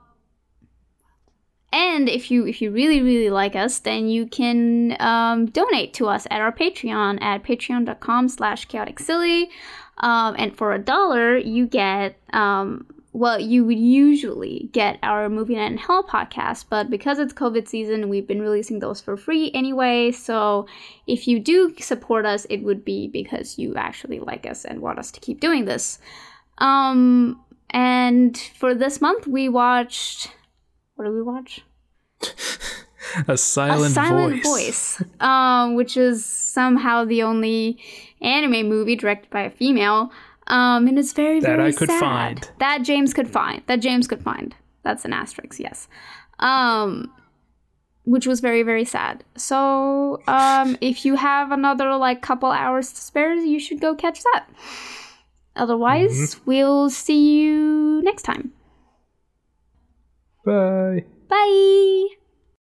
[SPEAKER 2] and if you if you really really like us, then you can um, donate to us at our Patreon at patreon.com slash chaotic silly. Um, and for a dollar, you get um, well, you would usually get our Movie Night in Hell podcast, but because it's COVID season, we've been releasing those for free anyway. So if you do support us, it would be because you actually like us and want us to keep doing this. Um, and for this month, we watched. What did we watch?
[SPEAKER 1] A silent,
[SPEAKER 2] a silent
[SPEAKER 1] voice.
[SPEAKER 2] voice, um, which is somehow the only anime movie directed by a female. Um, and it's very,
[SPEAKER 1] That
[SPEAKER 2] very
[SPEAKER 1] I could
[SPEAKER 2] sad.
[SPEAKER 1] find.
[SPEAKER 2] That James could find. That James could find. That's an asterisk, yes. Um, which was very, very sad. So, um, if you have another like couple hours to spare, you should go catch that. Otherwise,
[SPEAKER 1] Mm-hmm.
[SPEAKER 2] we'll see you next time.
[SPEAKER 1] Bye.
[SPEAKER 2] Bye.